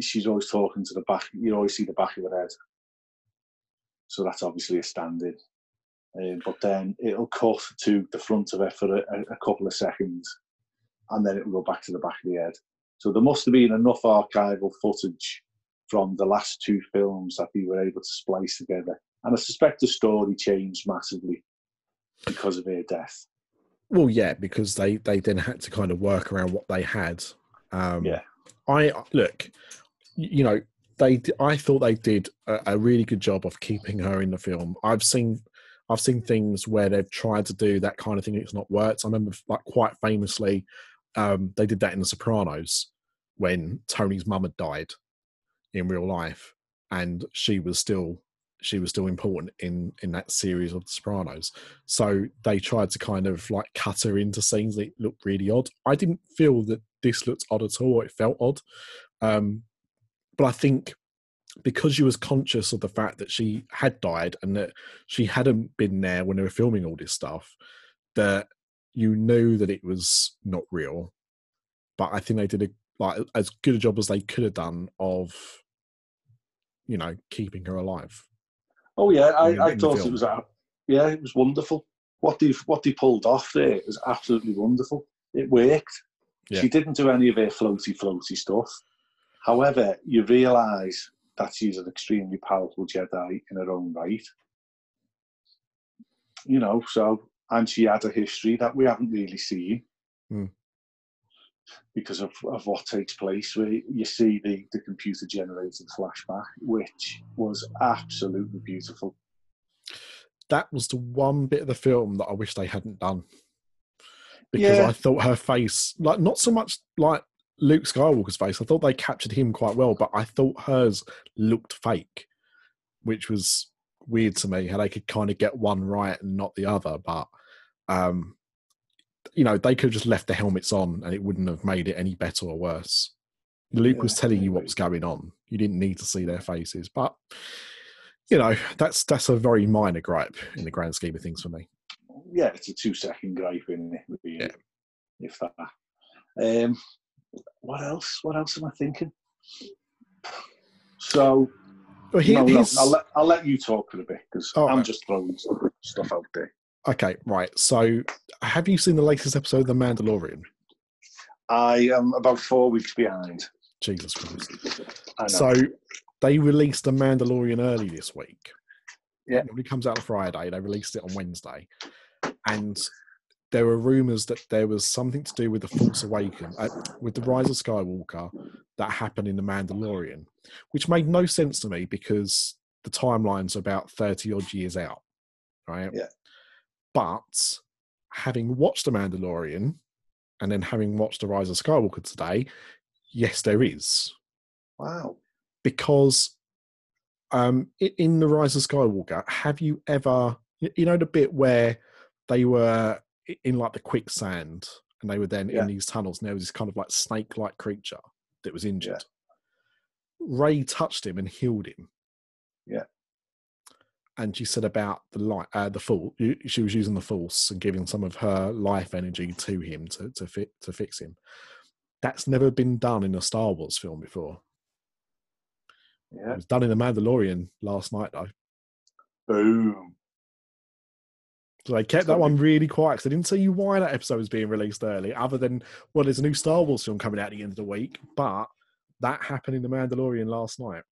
she's always talking to the back. You always see the back of her head. So that's obviously a stand-in. Um, but then it'll cut to the front of her for a, a couple of seconds, and then it'll go back to the back of the head. So there must have been enough archival footage from the last two films that they were able to splice together. And I suspect the story changed massively because of her death. Well, yeah, because they they then had to kind of work around what they had. Um, Yeah. I look, you know, they. I thought they did a, a really good job of keeping her in the film. I've seen, I've seen things where they've tried to do that kind of thing. It's not worked. I remember, like quite famously, um, they did that in The Sopranos when Tony's mum had died in real life, and she was still she was still important in in that series of The Sopranos. So they tried to kind of like cut her into scenes that looked really odd. I didn't feel that this looked odd at all. It felt odd. Um, but I think because she was conscious of the fact that she had died and that she hadn't been there when they were filming all this stuff, that you know that it was not real. But I think they did a like as good a job as they could have done of, you know, keeping her alive. Oh yeah, I, in- I in thought it was a, yeah, it was wonderful. What they what they pulled off there was absolutely wonderful. It worked. Yeah. She didn't do any of her floaty floaty stuff. However, you realise that she's an extremely powerful Jedi in her own right. You know, so and she had a history that we haven't really seen. Hmm. Because of, of what takes place, where you see the, the computer generated flashback, which was absolutely beautiful. That was the one bit of the film that I wish they hadn't done. Because Yeah. I thought her face, like not so much like Luke Skywalker's face, I thought they captured him quite well, but I thought hers looked fake, which was weird to me how they could kind of get one right and not the other. But um, you know, they could have just left the helmets on and it wouldn't have made it any better or worse. Luke was telling you what was going on. You didn't need to see their faces, but you know, that's that's a very minor gripe in the grand scheme of things for me. yeah, it's a two second gripe in it, Yeah. if that. Um, what else? What else am I thinking? So, Well, here, no, no, I'll, let, I'll let you talk for a bit because All I'm right. just throwing stuff out there. okay, right. So, have you seen the latest episode of The Mandalorian? I am about four weeks behind. Jesus Christ! So, they released The Mandalorian early this week. Yeah. It comes out on Friday. They released it on Wednesday, and there were rumors that there was something to do with the Force Awakens, uh, with the Rise of Skywalker, that happened in The Mandalorian, which made no sense to me because the timeline's are about thirty odd years out, right? Yeah. But having watched The Mandalorian, and then having watched The Rise of Skywalker today, yes, there is wow. because um in the rise of skywalker have you ever you know the bit where they were in like the quicksand and they were then Yeah. in these tunnels and there was this kind of like snake like creature that was injured Rey touched him and healed him Yeah. and she said about the light uh, the full she was using the force and giving some of her life energy to him to to fit to fix him that's never been done in a star wars film before Yeah. it was done in The Mandalorian last night, though. Boom. So they kept that one really quiet 'cause they didn't tell you why that episode was being released early, other than, well, there's a new Star Wars film coming out at the end of the week, but that happened in The Mandalorian last night.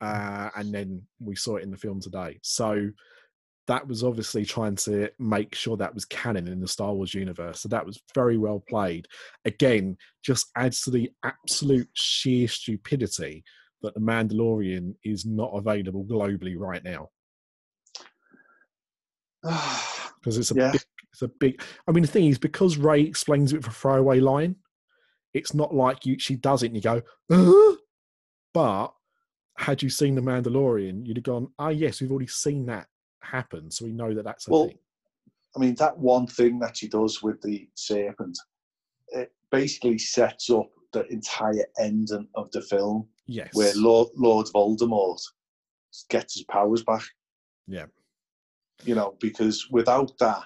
Uh, and then we saw it in the film today. So that was obviously trying to make sure that was canon in the Star Wars universe. So that was very well played. Again, just adds to the absolute sheer stupidity that The Mandalorian is not available globally right now [sighs] because it's a Yeah. big, it's a big. I mean, the thing is, because Rey explains it with a throwaway line, it's not like you she does it and you go, "Uh?" but had you seen the Mandalorian, you'd have gone, "Ah, yes, we've already seen that happen, so we know that that's a Well, thing." I mean, that one thing that she does with the serpent, it basically sets up the entire ending of the film Yes, where Lord, Lord Voldemort gets his powers back. Yeah. You know, because without that,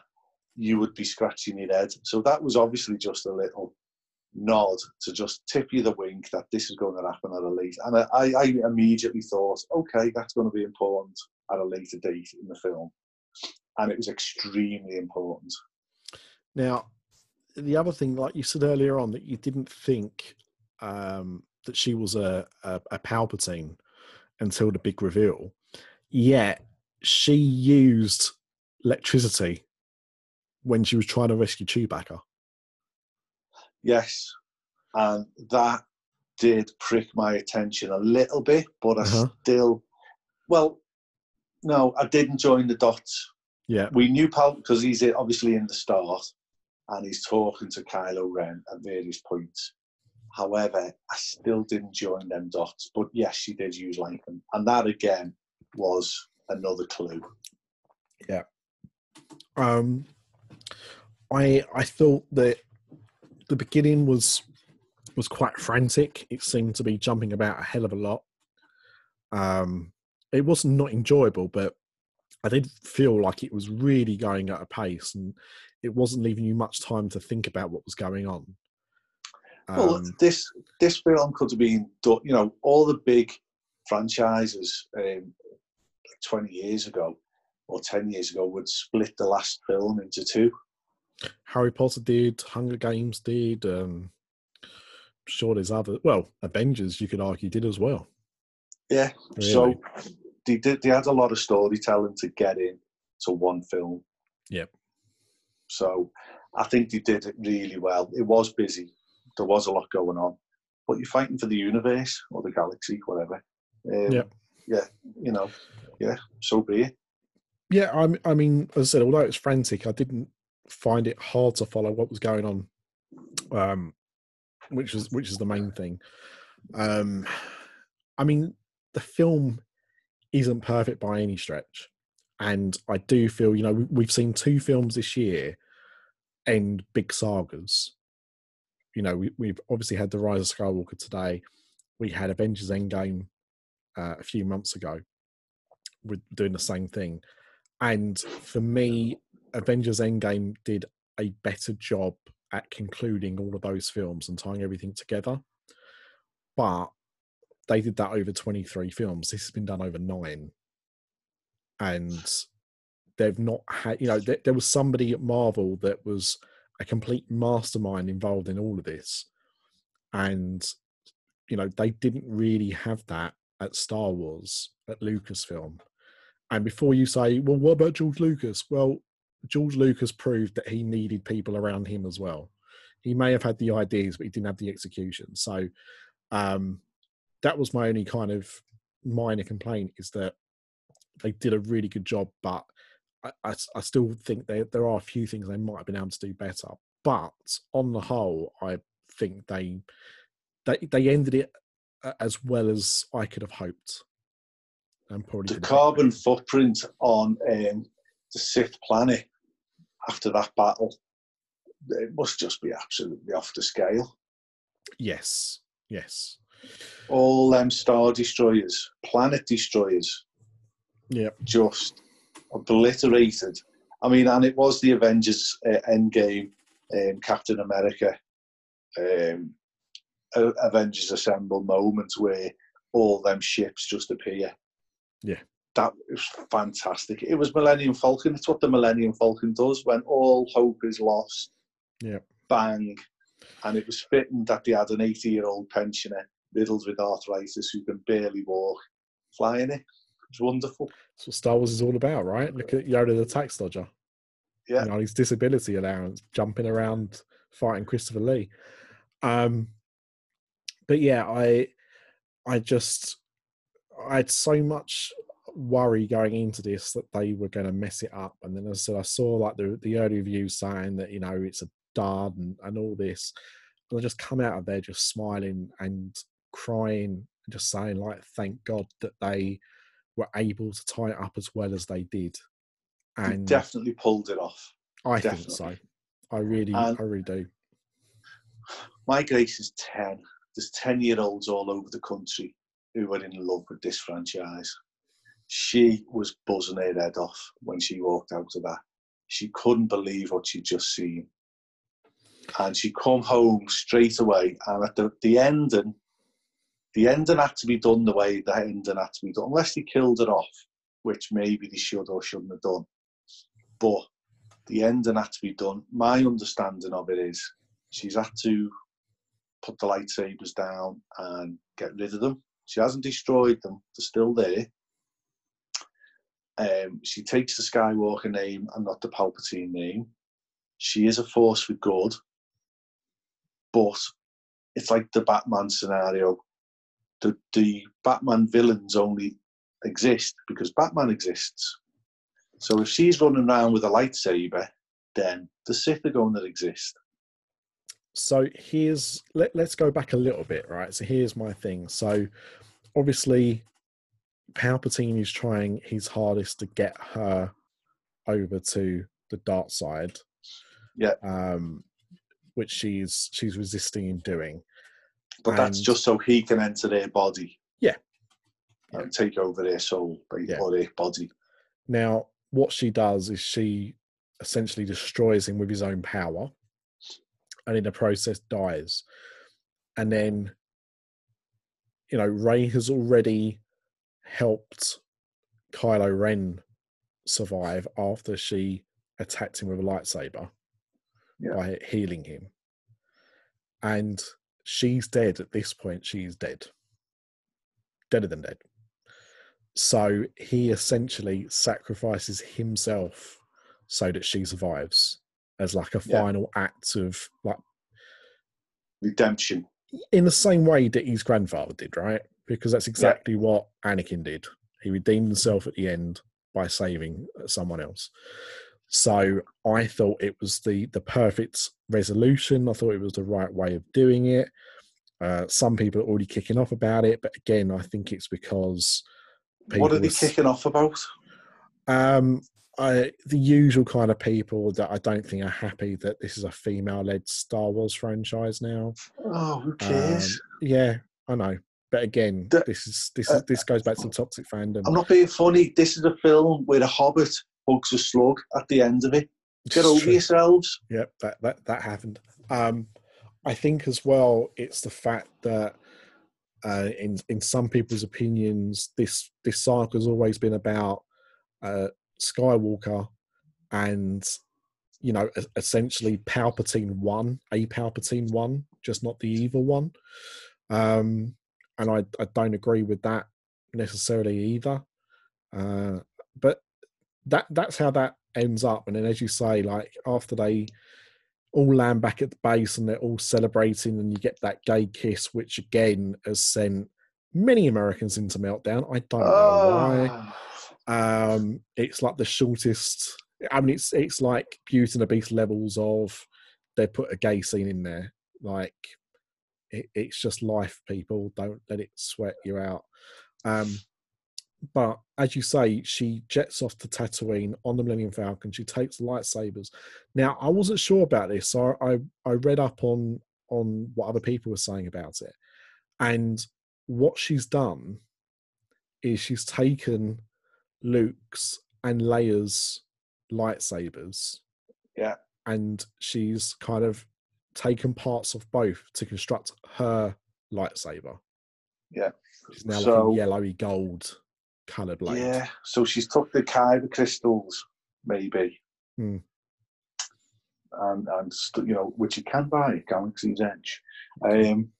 you would be scratching your head. So that was obviously just a little nod to just tip you the wink that this is going to happen at a later. And I, I immediately thought, okay, that's going to be important at a later date in the film. And it was extremely important. Now, the other thing, like you said earlier on, that you didn't think um, that she was a, a, a Palpatine until the big reveal. Yet she used electricity when she was trying to rescue Chewbacca. Yes. And that did prick my attention a little bit, but I Uh-huh. still, well, no, I didn't join the dots. Yeah, We knew Pal because he's obviously in the start and he's talking to Kylo Ren at various points. However, I still didn't join them dots. But yes, she did use Lincoln. And that again was another clue. Yeah. Um, I I thought that the beginning was was quite frantic. It seemed to be jumping about a hell of a lot. Um, it wasn't enjoyable, but I did feel like it was really going at a pace, and it wasn't leaving you much time to think about what was going on. well, Um, this this film could have been done. You know, all the big franchises um, 20 years ago or 10 years ago would split the last film into two. Harry Potter did, Hunger Games did. Um, sure there's other. Well, Avengers, you could argue, did as well. Yeah. Really. So they did. They had a lot of storytelling to get in to one film. Yep. So I think they did it really well. It was busy. There was a lot going on, but you're fighting for the universe or the galaxy, whatever. Um, Yep. Yeah. You know. Yeah. So be it. Yeah, I mean, as I said, although it was frantic, I didn't find it hard to follow what was going on, um, which is which is the main thing. Um, I mean, the film isn't perfect by any stretch, and I do feel you know we- we've seen two films this year end big sagas. You know, we, we've obviously had the Rise of Skywalker today. We had Avengers Endgame uh, a few months ago. We're doing the same thing. And for me, Avengers Endgame did a better job at concluding all of those films and tying everything together. But they did that over 23 films. This has been done over nine. And they've not had, you know, there, there was somebody at Marvel that was a complete mastermind involved in all of this. And, you know, they didn't really have that at Star Wars, at Lucasfilm. And before you say, well, what about George Lucas? Well, George Lucas proved that he needed people around him as well. He may have had the ideas, but he didn't have the execution. So um, that was my only kind of minor complaint is that they did a really good job, but I still think there there are a few things they might have been able to do better. But on the whole, I think they they they ended it as well as I could have hoped. And probably the did a bit carbon footprint on um, the Sith planet after that battle, it must just be absolutely off the scale. Yes, yes, All them star destroyers, planet destroyers, yeah, just obliterated. I mean, and it was the Avengers uh, Endgame, um, Captain America, um, Avengers Assemble moment where all them ships just appear. Yeah. That was fantastic. It was Millennium Falcon. It's what the Millennium Falcon does when all hope is lost. Yeah. Bang. And it was fitting that they had an 80 year old pensioner riddled with arthritis who can barely walk flying it. It was wonderful. That's what Star Wars is all about, right? Look at Yoda the tax dodger. Yeah. You know, his disability allowance, jumping around fighting Christopher Lee. Um but yeah, I I just I had so much worry going into this that they were going to mess it up. And then as I said, I saw like the the early reviews saying that, you know, it's a dud and, and all this. And I just come out of there just smiling and crying and just saying like thank God that they were able to tie it up as well as they did. And definitely pulled it off. I think so. I really, And- I really do. My Grace is 10. There's 10 year olds all over the country who were in love with this franchise. She was buzzing her head off when she walked out of that. She couldn't believe what she'd just seen. And she come home straight away. And at the, the ending, the ending had to be done the way the ending had to be done, unless they killed her off, which maybe they should or shouldn't have done. But the ending had to be done. My understanding of it is she's had to put the lightsabers down and get rid of them. She hasn't destroyed them, they're still there. Um, she takes the Skywalker name and not the Palpatine name. She is a force for good, but it's like the Batman scenario. The, the Batman villains only exist because Batman exists. So if she's running around with a lightsaber, then the Sith are going to exist. So here's let, let's go back a little bit, right? So here's my thing. So obviously Palpatine is trying his hardest to get her over to the dark side. Yeah. Um which she's she's resisting in doing. But that's just so he can enter their body. Yeah. And take over their soul Yeah. or their body. Now, what she does is she essentially destroys him with his own power and in the process dies. and then you know Rey has already helped Kylo Ren survive after she attacked him with a lightsaber Yeah. by healing him, and she's dead at this point. She's dead, deader than dead. So he essentially sacrifices himself so that she survives as like a Yeah. final act of like Redemption. In the same way that his grandfather did, right? Because that's exactly what Anakin did. He redeemed himself at the end by saving someone else. So I thought it was the the perfect resolution. I thought it was the right way of doing it. Uh, some people are already kicking off about it, but again, I think it's because what are they s- kicking off about? um, I, the usual kind of people that I don't think are happy that this is a female-led Star Wars franchise now. Oh, who Um, cares? yeah, I know, but again, The- this is this uh, this goes back to the toxic fandom. I'm not being funny. This is a film where a hobbit hugs a slug at the end of it. Get It's over true. yourselves. Yep, that that that happened. Um, I think as well, it's the fact that uh, in in some people's opinions, this this saga has always been about uh, Skywalker and you know essentially Palpatine one, a Palpatine one, just not the evil one. Um, and I I don't agree with that necessarily either. Uh, but that that's how that ends up. And then, as you say, like after they all land back at the base and they're all celebrating, and you get that gay kiss, which again has sent many Americans into meltdown. I don't know why. Um, it's like the shortest. I mean, it's it's like Beauty and the Beast levels of they put a gay scene in there. Like it, it's just life, people. Don't let it sweat you out. Um, but as you say, she jets off to Tatooine on the Millennium Falcon. She takes lightsabers. Now, I wasn't sure about this, so I I read up on on what other people were saying about it, and what she's done is she's taken Luke's and Leia's lightsabers, Yeah. and she's kind of taken parts of both to construct her lightsaber. Yeah. It's now So- like a yellowy gold color blade. Yeah. So she's took the kyber crystals, maybe. Hmm. And, and you know, which you can buy at Galaxy's Edge. Um,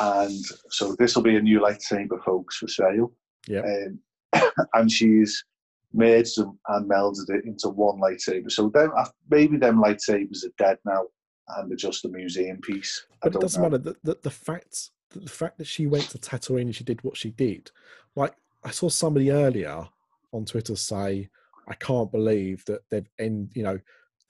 and so this will be a new lightsaber, folks, for sale. Yeah. Um, [coughs] and she's merged them and melded it into one lightsaber. So them, maybe them lightsabers are dead now and they're just a museum piece. I But it doesn't know. matter. The, the, the fact the fact that she went to Tatooine and she did what she did. Like I saw somebody earlier on Twitter say, "I can't believe that they've end. You know,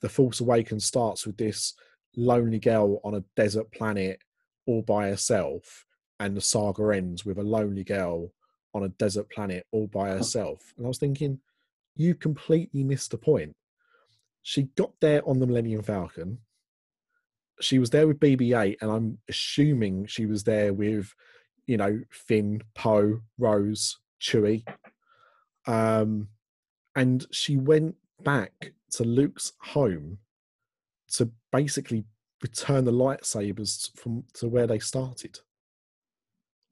the Force Awakens starts with this lonely girl on a desert planet all by herself, and the saga ends with a lonely girl on a desert planet all by herself." And I was thinking, you completely missed the point. She got there on the Millennium Falcon she was there with BB-8, and I'm assuming she was there with, you know, Finn, Poe, Rose, Chewie, um, and she went back to Luke's home to basically return the lightsabers from to where they started.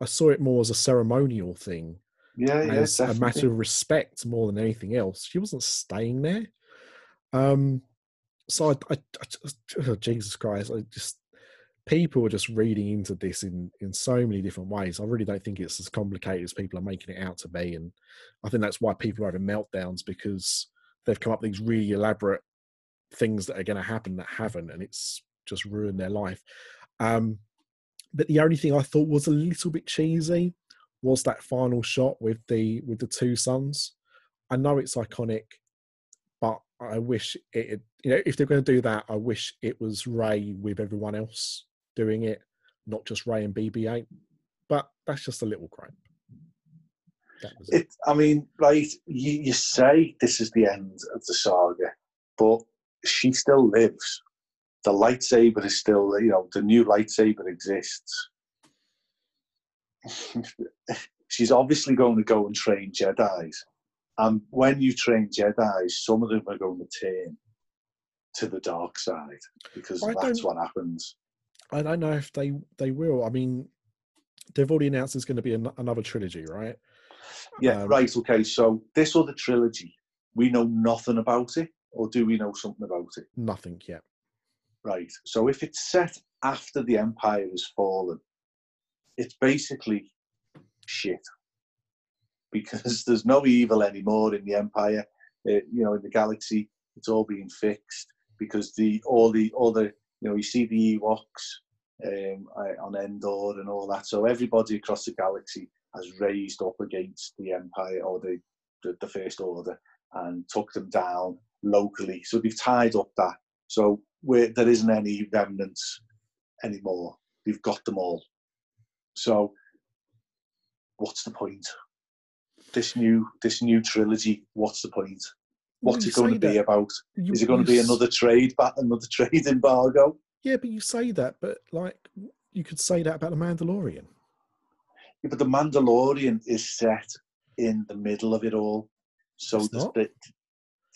I saw it more as a ceremonial thing, Yeah, yeah, as a matter of respect more than anything else. She wasn't staying there. Um, so I, I, I just, oh, Jesus Christ, I just people are just reading into this in in so many different ways. I really don't think it's as complicated as people are making it out to be, and I think that's why people are having meltdowns because they've come up with these really elaborate things that are going to happen that haven't, and it's just ruined their life. Um, but the only thing I thought was a little bit cheesy was that final shot with the with the two suns. I know it's iconic, but I wish it. had- You know, if they're going to do that, I wish it was Rey with everyone else doing it, not just Rey and BB-8. But that's just a little gripe. It. It, I mean, like you, you say this is the end of the saga, but she still lives. The lightsaber is still, there, you know, the new lightsaber exists. [laughs] She's obviously going to go and train Jedi's. And when you train Jedi's, some of them are going to turn to the dark side because I that's what happens. I don't know if they they will. I mean, they've already announced there's going to be an, another trilogy, right? Yeah, Um, right. Okay, so this other trilogy, we know nothing about it, or do we know something about it? Nothing yet. Right. So if it's set after the Empire has fallen, it's basically shit because [laughs] there's no evil anymore in the Empire. Uh, you know, in the galaxy, it's all being fixed because the all the the you know you see the Ewoks um, on Endor and all that. So everybody across the galaxy has raised up against the Empire or the the, the First Order and took them down locally. So they've tied up that. So there isn't any remnants anymore. They've got them all. So what's the point? This new this new trilogy, what's the point? What's it going to be that. about? You- Is it going to be another trade back another [laughs] trade embargo? Yeah, but you say that, but like you could say that about the Mandalorian. Yeah, but the Mandalorian is set in the middle of it all. So It's there's not. the-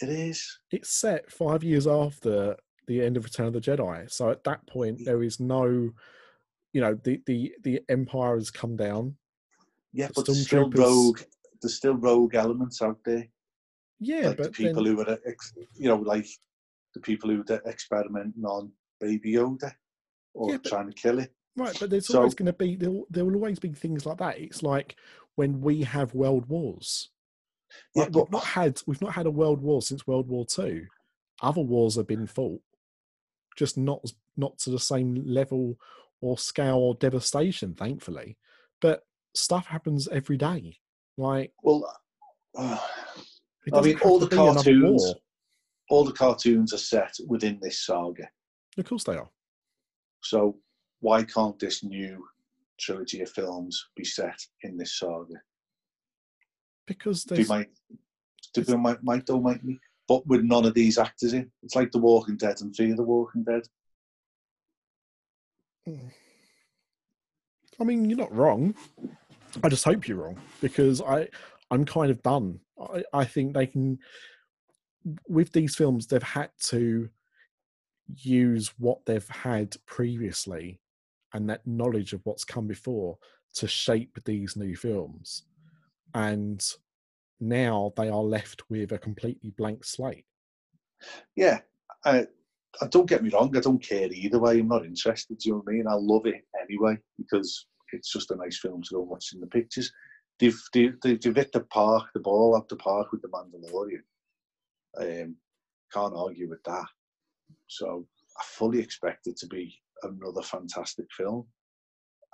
it is. It's set five years after the end of Return of the Jedi. So at that point, there is no, you know, the the the Empire has come down. Yeah, The but there's still rogue. There's still rogue elements out there. Yeah, like the people then, who are, ex- you know, like the people who are experimenting on Baby Yoda or Yeah, but- trying to kill it. right, but there's so- always going to be there. There will always be things like that. It's like when we have world wars. Yeah, Like, we've not had we've not had a world war since World War Two. Other wars have been fought, just not not to the same level or scale or devastation, thankfully. But stuff happens every day. Like well, uh, I mean, all the cartoons- all the cartoons are set within this saga. Of course they are. So why can't this new trilogy of films be set in this saga? Because Do there's might, do they might, might or might me, but with none of these actors in. It's like The Walking Dead and Fear the Walking Dead. Hmm. I mean, you're not wrong. I just hope you're wrong because I, I'm kind of done. I, I think they can, with these films, they've had to use what they've had previously and that knowledge of what's come before to shape these new films. And now they are left with a completely blank slate. Yeah, I, I don't get me wrong. I don't care either way. I'm not interested. Do you know what I mean? I love it anyway because it's just a nice film to go watch in the pictures. They've they've, they've they've hit the park, the ball out the park with the Mandalorian. Um, can't argue with that. So I fully expect it to be another fantastic film.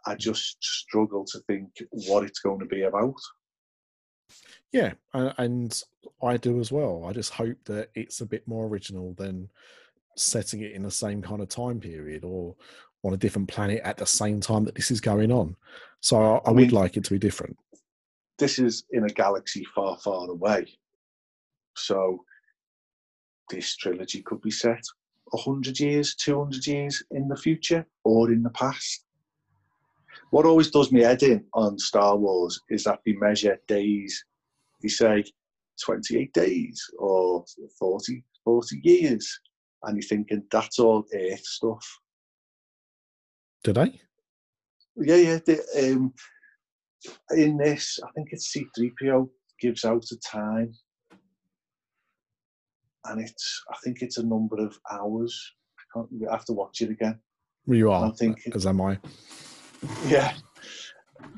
I just struggle to think what it's going to be about. Yeah, and I do as well. I just hope that it's a bit more original than setting it in the same kind of time period or on a different planet at the same time that this is going on. So I, I I would mean- like it to be different. this is in a galaxy far, far away. So this trilogy could be set 100 years, 200 years in the future or in the past. What always does me head in on Star Wars is that they measure days. They say 28 days or 40, 40 years. And you're thinking that's all Earth stuff. Do they? Yeah, yeah. The, um, in this, I think it's C3PO gives out a time, and it's I think it's a number of hours. I can't. I have to watch it again. You are, don't think- as am I. Yeah,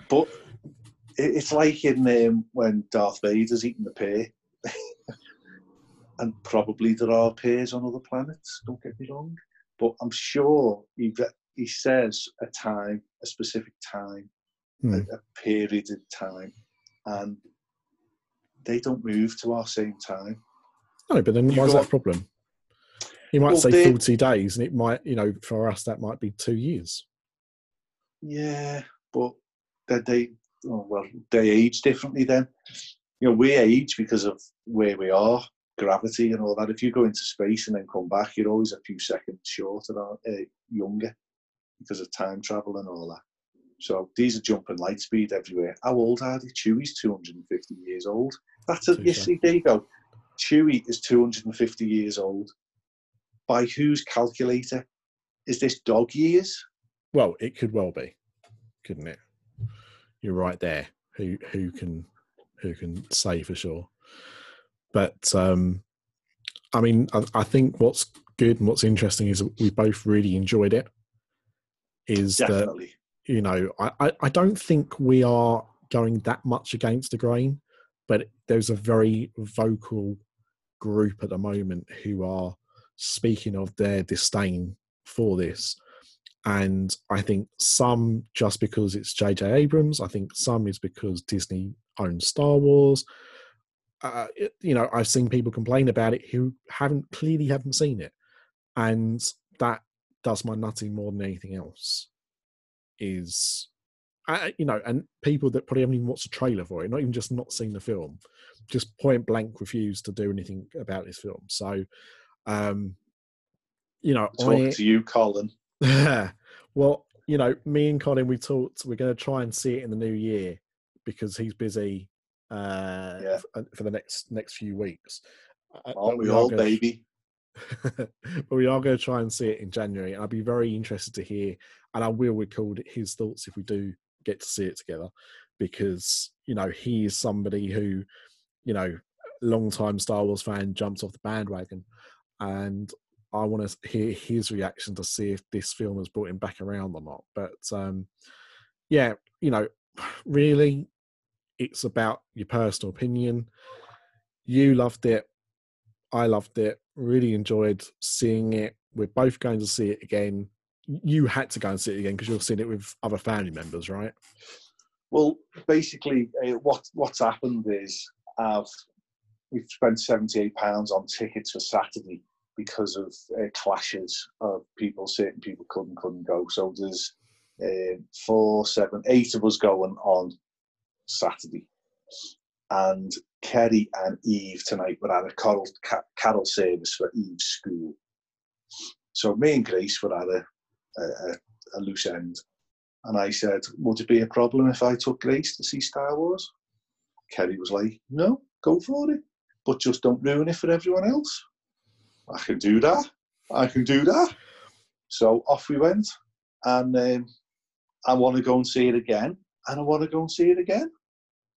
but it's like in um, when Darth Vader's eating the pear, [laughs] and probably there are pears on other planets. Don't get me wrong, but I'm sure he he says a time, a specific time. Hmm. a, a period of time, and they don't move to our same time. No, but then why is that a problem? You might Well, say they- 40 days, and it might, you know, for us, that might be two years. Yeah, but they, they oh, well, they age differently. Then, you know, we age because of where we are, gravity, and all that. If you go into space and then come back, you're always a few seconds shorter, or uh, younger, because of time travel and all that. So these are jumping light speed everywhere. How old are they? Chewie's 250 years old. That's a, you see, there you go. Chewie is 250 years old. By whose calculator? Is this dog years? Well, it could well be, couldn't it? You're right there. Who who can who can say for sure? But um, I mean, I, I think what's good and what's interesting is we both really enjoyed it. Is that Definitely. you know I, I, I don't think we are going that much against the grain, but there's a very vocal group at the moment who are speaking of their disdain for this. And I think some just because it's J.J. Abrams, I think some is because Disney owns Star Wars. Uh, it- you know, I've seen people complain about it who haven't clearly haven't seen it, and that does my nutting more than anything else. Is uh, you know, and people that probably haven't even watched a trailer for it, not even just not seen the film, just point blank refuse to do anything about this film. So, um, you know, Talking I, to you, Colin. Well, you know, me and Colin, we talked. We're going to try and see it in the new year because he's busy uh, Yeah. f- for the next next few weeks. Uh, Aren't but we all, gonna- baby? [laughs] but we are going to try and see it in January. And I'd be very interested to hear, and I will record his thoughts if we do get to see it together, because you know he is somebody who, you know, long time Star Wars fan jumps off the bandwagon, and I want to hear his reaction to see if this film has brought him back around or not. But um, yeah, you know, [sighs] really, it's about your personal opinion. You loved it. I loved it. Really enjoyed seeing it. We're both going to see it again. You had to go and see it again because you've seen it with other family members, right? Well, basically, uh, what what's happened is I've we've spent seventy eight pounds on tickets for Saturday because of uh, clashes of people. Certain people couldn't couldn't go. So there's uh, four, seven, eight of us going on Saturday, and Kerry and Eve tonight were at a carol, ca- carol service for Eve's school. So me and Grace were at a, a, a, a loose end. And I said, Would it be a problem if I took Grace to see Star Wars? Kerry was like, No, go for it. But just don't ruin it for everyone else. I can do that. I can do that. So off we went. And um, I want to go and see it again. And I want to go and see it again.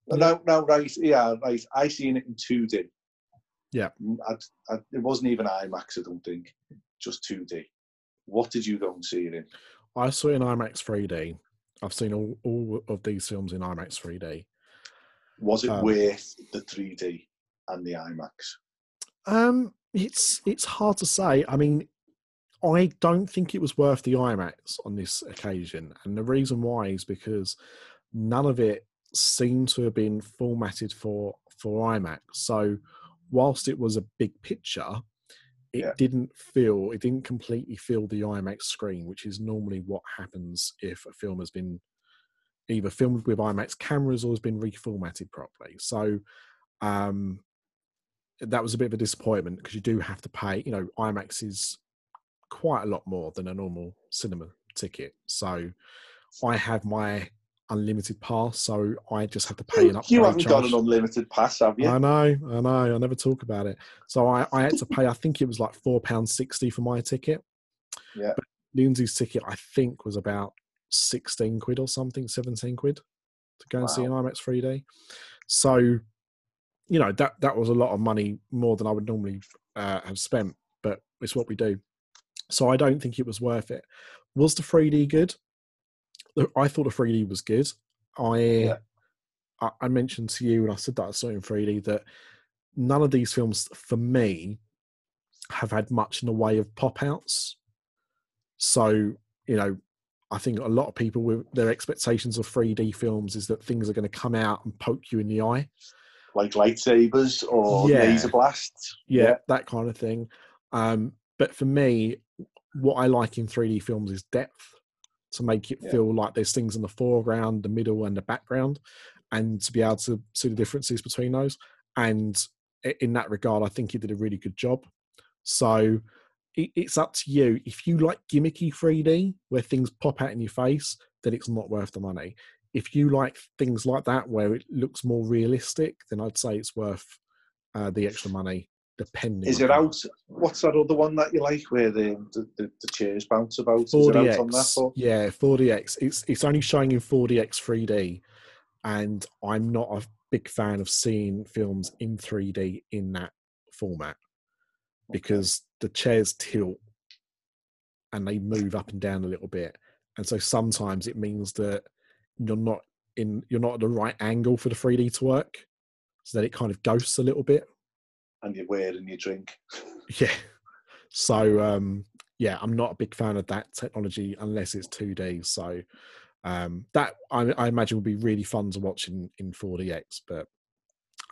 And Now, now, right, yeah, right. I seen it in 2D. Yeah. I, I, it wasn't even IMAX, I don't think. Just 2D. What did you go and see it in? I saw it in IMAX 3D. I've seen all, all of these films in IMAX 3D. Was it Um, worth the 3D and the IMAX? Um, it's it's hard to say. I mean, I don't think it was worth the IMAX on this occasion, and the reason why is because none of it seemed to have been formatted for for IMAX. So, whilst it was a big picture, it Yeah. didn't feel it didn't completely fill the IMAX screen, which is normally what happens if a film has been either filmed with IMAX cameras or has been reformatted properly. So, um, that was a bit of a disappointment because you do have to pay. You know, IMAX is quite a lot more than a normal cinema ticket. So, I have my unlimited pass, so I just have to pay an upgrade you haven't got an unlimited pass, have you? I know, I know. I never talk about it. So I, I had to pay. I think it was like four pounds sixty for my ticket. Yeah. But Lindsay's ticket, I think, was about sixteen quid or something, seventeen quid to go and see an IMAX 3D. So, you know that that was a lot of money more than I would normally uh, have spent, but it's what we do. So I don't think it was worth it. Was the 3D good? I thought the 3D was good. I Yeah. I, I mentioned to you, and I said that I saw in 3D, that none of these films, for me, have had much in the way of pop outs. So, you know, I think a lot of people with their expectations of 3D films is that things are going to come out and poke you in the eye. Like lightsabers or Yeah. laser blasts? Yeah, that kind of thing. Um, but for me, what I like in 3D films is depth to make it Yeah. feel like there's things in the foreground, the middle, and the background, and to be able to see the differences between those. And in that regard, I think he did a really good job. So it's up to you. If you like gimmicky 3D where things pop out in your face, then it's not worth the money. If you like things like that where it looks more realistic, then I'd say it's worth uh, the extra money depending. Is on it out? What's that other one that you like where the the, the, the chairs bounce about? Is it out on that? 4DX. Or? Yeah, 4DX. It's it's only showing in 4DX 3D, and I'm not a big fan of seeing films in 3D in that format because the chairs tilt and they move up and down a little bit, and so sometimes it means that you're not in you're not at the right angle for the 3D to work, so that it kind of ghosts a little bit. And you're wearing your drink. [laughs] Yeah. So um yeah, I'm not a big fan of that technology unless it's 2D. So um that I, I imagine would be really fun to watch in, in 4DX, but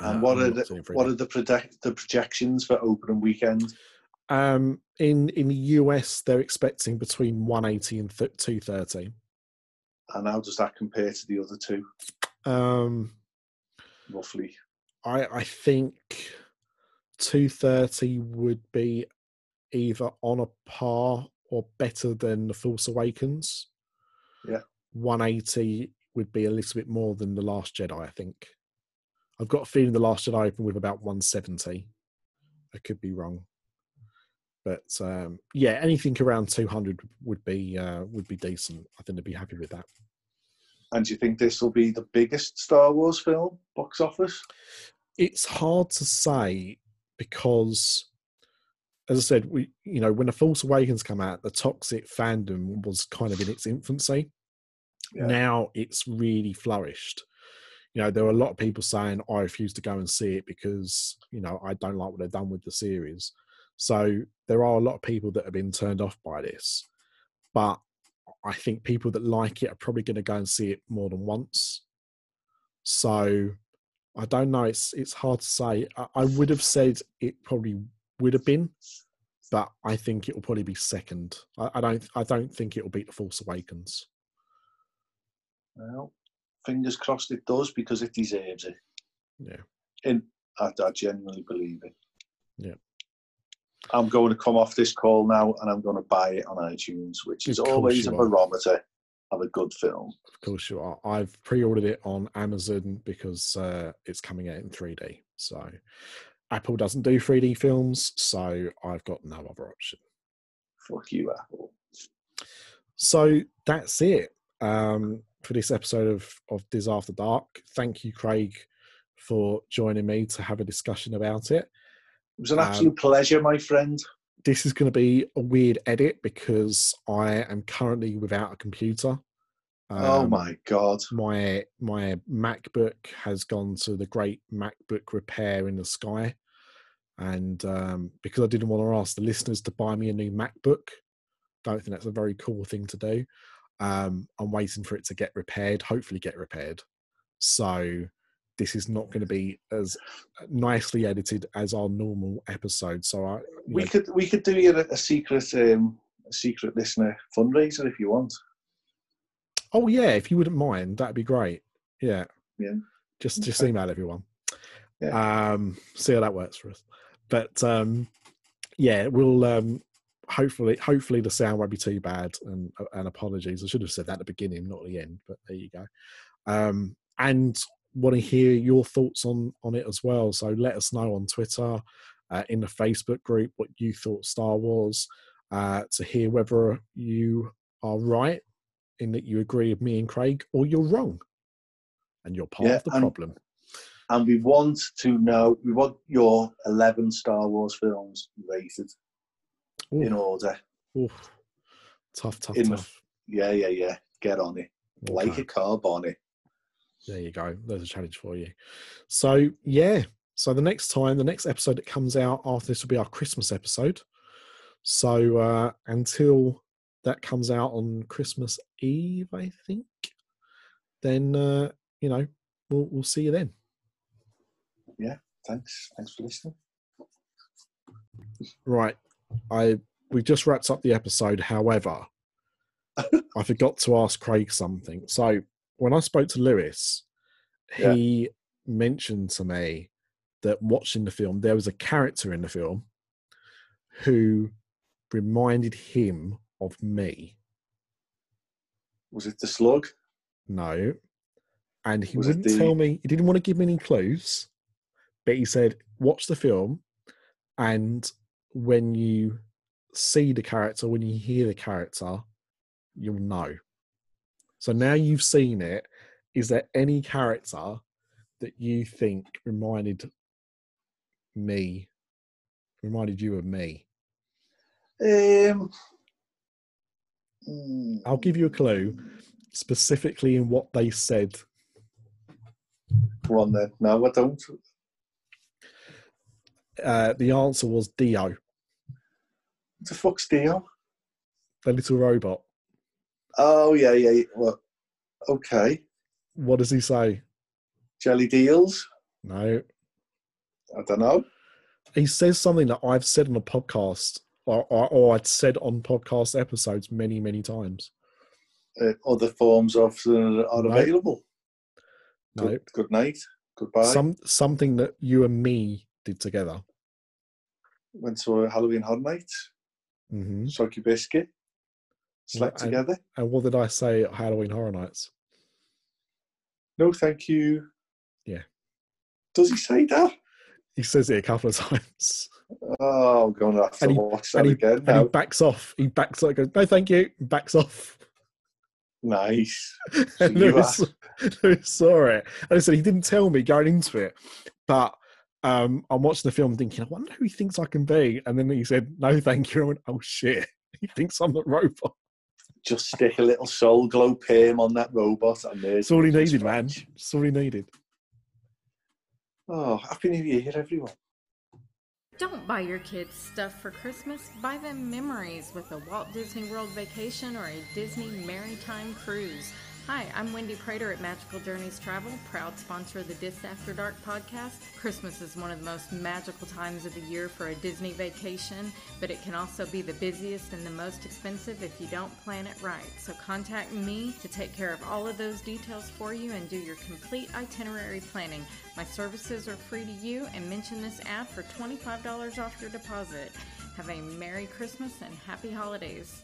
uh, And what I'm are the what are the project the projections for opening weekend? um in in the US they're expecting between 180 and th- 230. And how does that compare to the other two, Um roughly? I I think 230 would be either on a par or better than the Force Awakens. Yeah. 180 would be a little bit more than the Last Jedi, I think. I've got a feeling the Last Jedi opened with about 170. I could be wrong, but um, yeah, anything around 200 would be uh, would be decent. I think they'd be happy with that. And do you think this will be the biggest Star Wars film box office? it's hard to say because as i said we you know when the Force Awakens come out the toxic fandom was kind of in its infancy Yeah. now it's really flourished you know there are a lot of people saying i refuse to go and see it because you know i don't like what they've done with the series so there are a lot of people that have been turned off by this but i think people that like it are probably going to go and see it more than once so I don't know. It's it's hard to say. I, I would have said it probably would have been, but I think it will probably be second. I, I don't. I don't think it will beat the Force Awakens. Well, fingers crossed it does because it deserves it. Yeah. And I, I genuinely believe it. Yeah. I'm going to come off this call now and I'm going to buy it on iTunes, which is always a are. barometer of a good film. Of course you are. I've pre-ordered it on Amazon because uh, it's coming out in 3D. So Apple doesn't do 3D films, so I've got no other option. Fuck you, Apple. So that's it um, for this episode of of Dis After Dark. Thank you, Craig, for joining me to have a discussion about it. It was an Um, absolute pleasure, my friend. This is going to be a weird edit because I am currently without a computer. oh Um, my God. my my MacBook has gone to the great MacBook repair in the sky, and um, because I didn't want to ask the listeners to buy me a new MacBook, don't think that's a very cool thing to do. Um, I'm waiting for it to get repaired, hopefully get repaired. So this is not going to be as nicely edited as our normal episode. So I, We know, could we could do you a, a secret um, a secret listener fundraiser if you want. oh yeah, if you wouldn't mind, that'd be great. Yeah, Yeah. Just just email everyone. Yeah. Um, see how that works for us. But um, yeah, we'll um, hopefully hopefully the sound won't be too bad. And and apologies, I should have said that at the beginning, not at the end. But there you go. Um, and want to hear your thoughts on on it as well. So let us know on Twitter, uh, in the Facebook group, what you thought Star Wars. Uh, to hear whether you are right in that you agree with me and Craig, or you're wrong, and you're part Yeah, of the and- problem. And we want to know we want your eleven Star Wars films rated in order. ooh. Tough, tough, In the- tough. Yeah, yeah, yeah. Get on it. Like Okay. a car bonnet. There you go. There's a challenge for you. So yeah. So the next time, the next episode that comes out after this will be our Christmas episode. So uh until that comes out on Christmas Eve, I think, then uh, you know, we'll we'll see you then. Yeah. Thanks. Thanks for listening. Right. I we just wrapped up the episode. However, [laughs] I forgot to ask Craig something. So when I spoke to Lewis, Yeah. he mentioned to me that watching the film, there was a character in the film who reminded him of me. Was it the slug? No. And he Was wouldn't tell me, he didn't want to give me any clues, but he said, watch the film and when you see the character, when you hear the character, you'll know. So now you've seen it, is there any character that you think reminded me, reminded you of me? Um, I'll give you a clue, specifically in what they said. Go on then. No, I don't. Uh, the answer was D-O, What the fuck's D-O? the little robot. Oh yeah, yeah. Well, okay. What does he say? Jelly deals. No, I don't know. he says something that I've said on a podcast, or, or, or I'd said on podcast episodes many, many times. Uh, other forms of uh, are No. available. No, Good, good night. Goodbye. some something that you and me did together. Went to a Halloween Horror Night. hmm Soggy biscuit. Slept and- together. And what did I say at Halloween Horror Nights? No, thank you. Yeah. Does he say that? He says it a couple of [laughs] times, Oh, I'm going to have to And he- that and he, again and he backs off. He backs off. Goes, no, thank you. and Backs off. Nice. [laughs] So Lewis, [laughs] Lewis saw it. And I said he didn't tell me going into it, but um, I'm watching the film thinking, I wonder who he thinks I can be. And then he said, no, thank you. I went, oh shit, he thinks I'm the robot. Just stick a little Soul Glo perm on that robot and there's That's all he needed, man. scratch. That's all he needed. Oh, happy new year, everyone. Don't buy your kids stuff for Christmas. Buy them memories with a Walt Disney World vacation or a Disney Maritime cruise. Hi, I'm Wendy Prater at Magical Journeys Travel, proud sponsor of the Dis After Dark podcast. Christmas is one of the most magical times of the year for a Disney vacation, but it can also be the busiest and the most expensive if you don't plan it right. So contact me to take care of all of those details for you and do your complete itinerary planning. My services are free to you and mention this ad for $25 off your deposit. Have a Merry Christmas and Happy Holidays.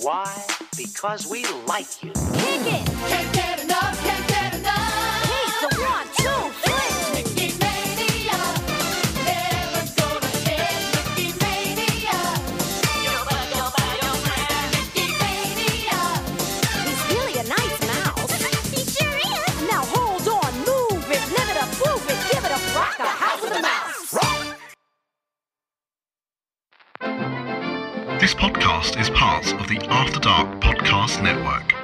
Why? Because we like you. Kick it! Can't get enough, can't get This podcast is part of the After Dark Podcast Network.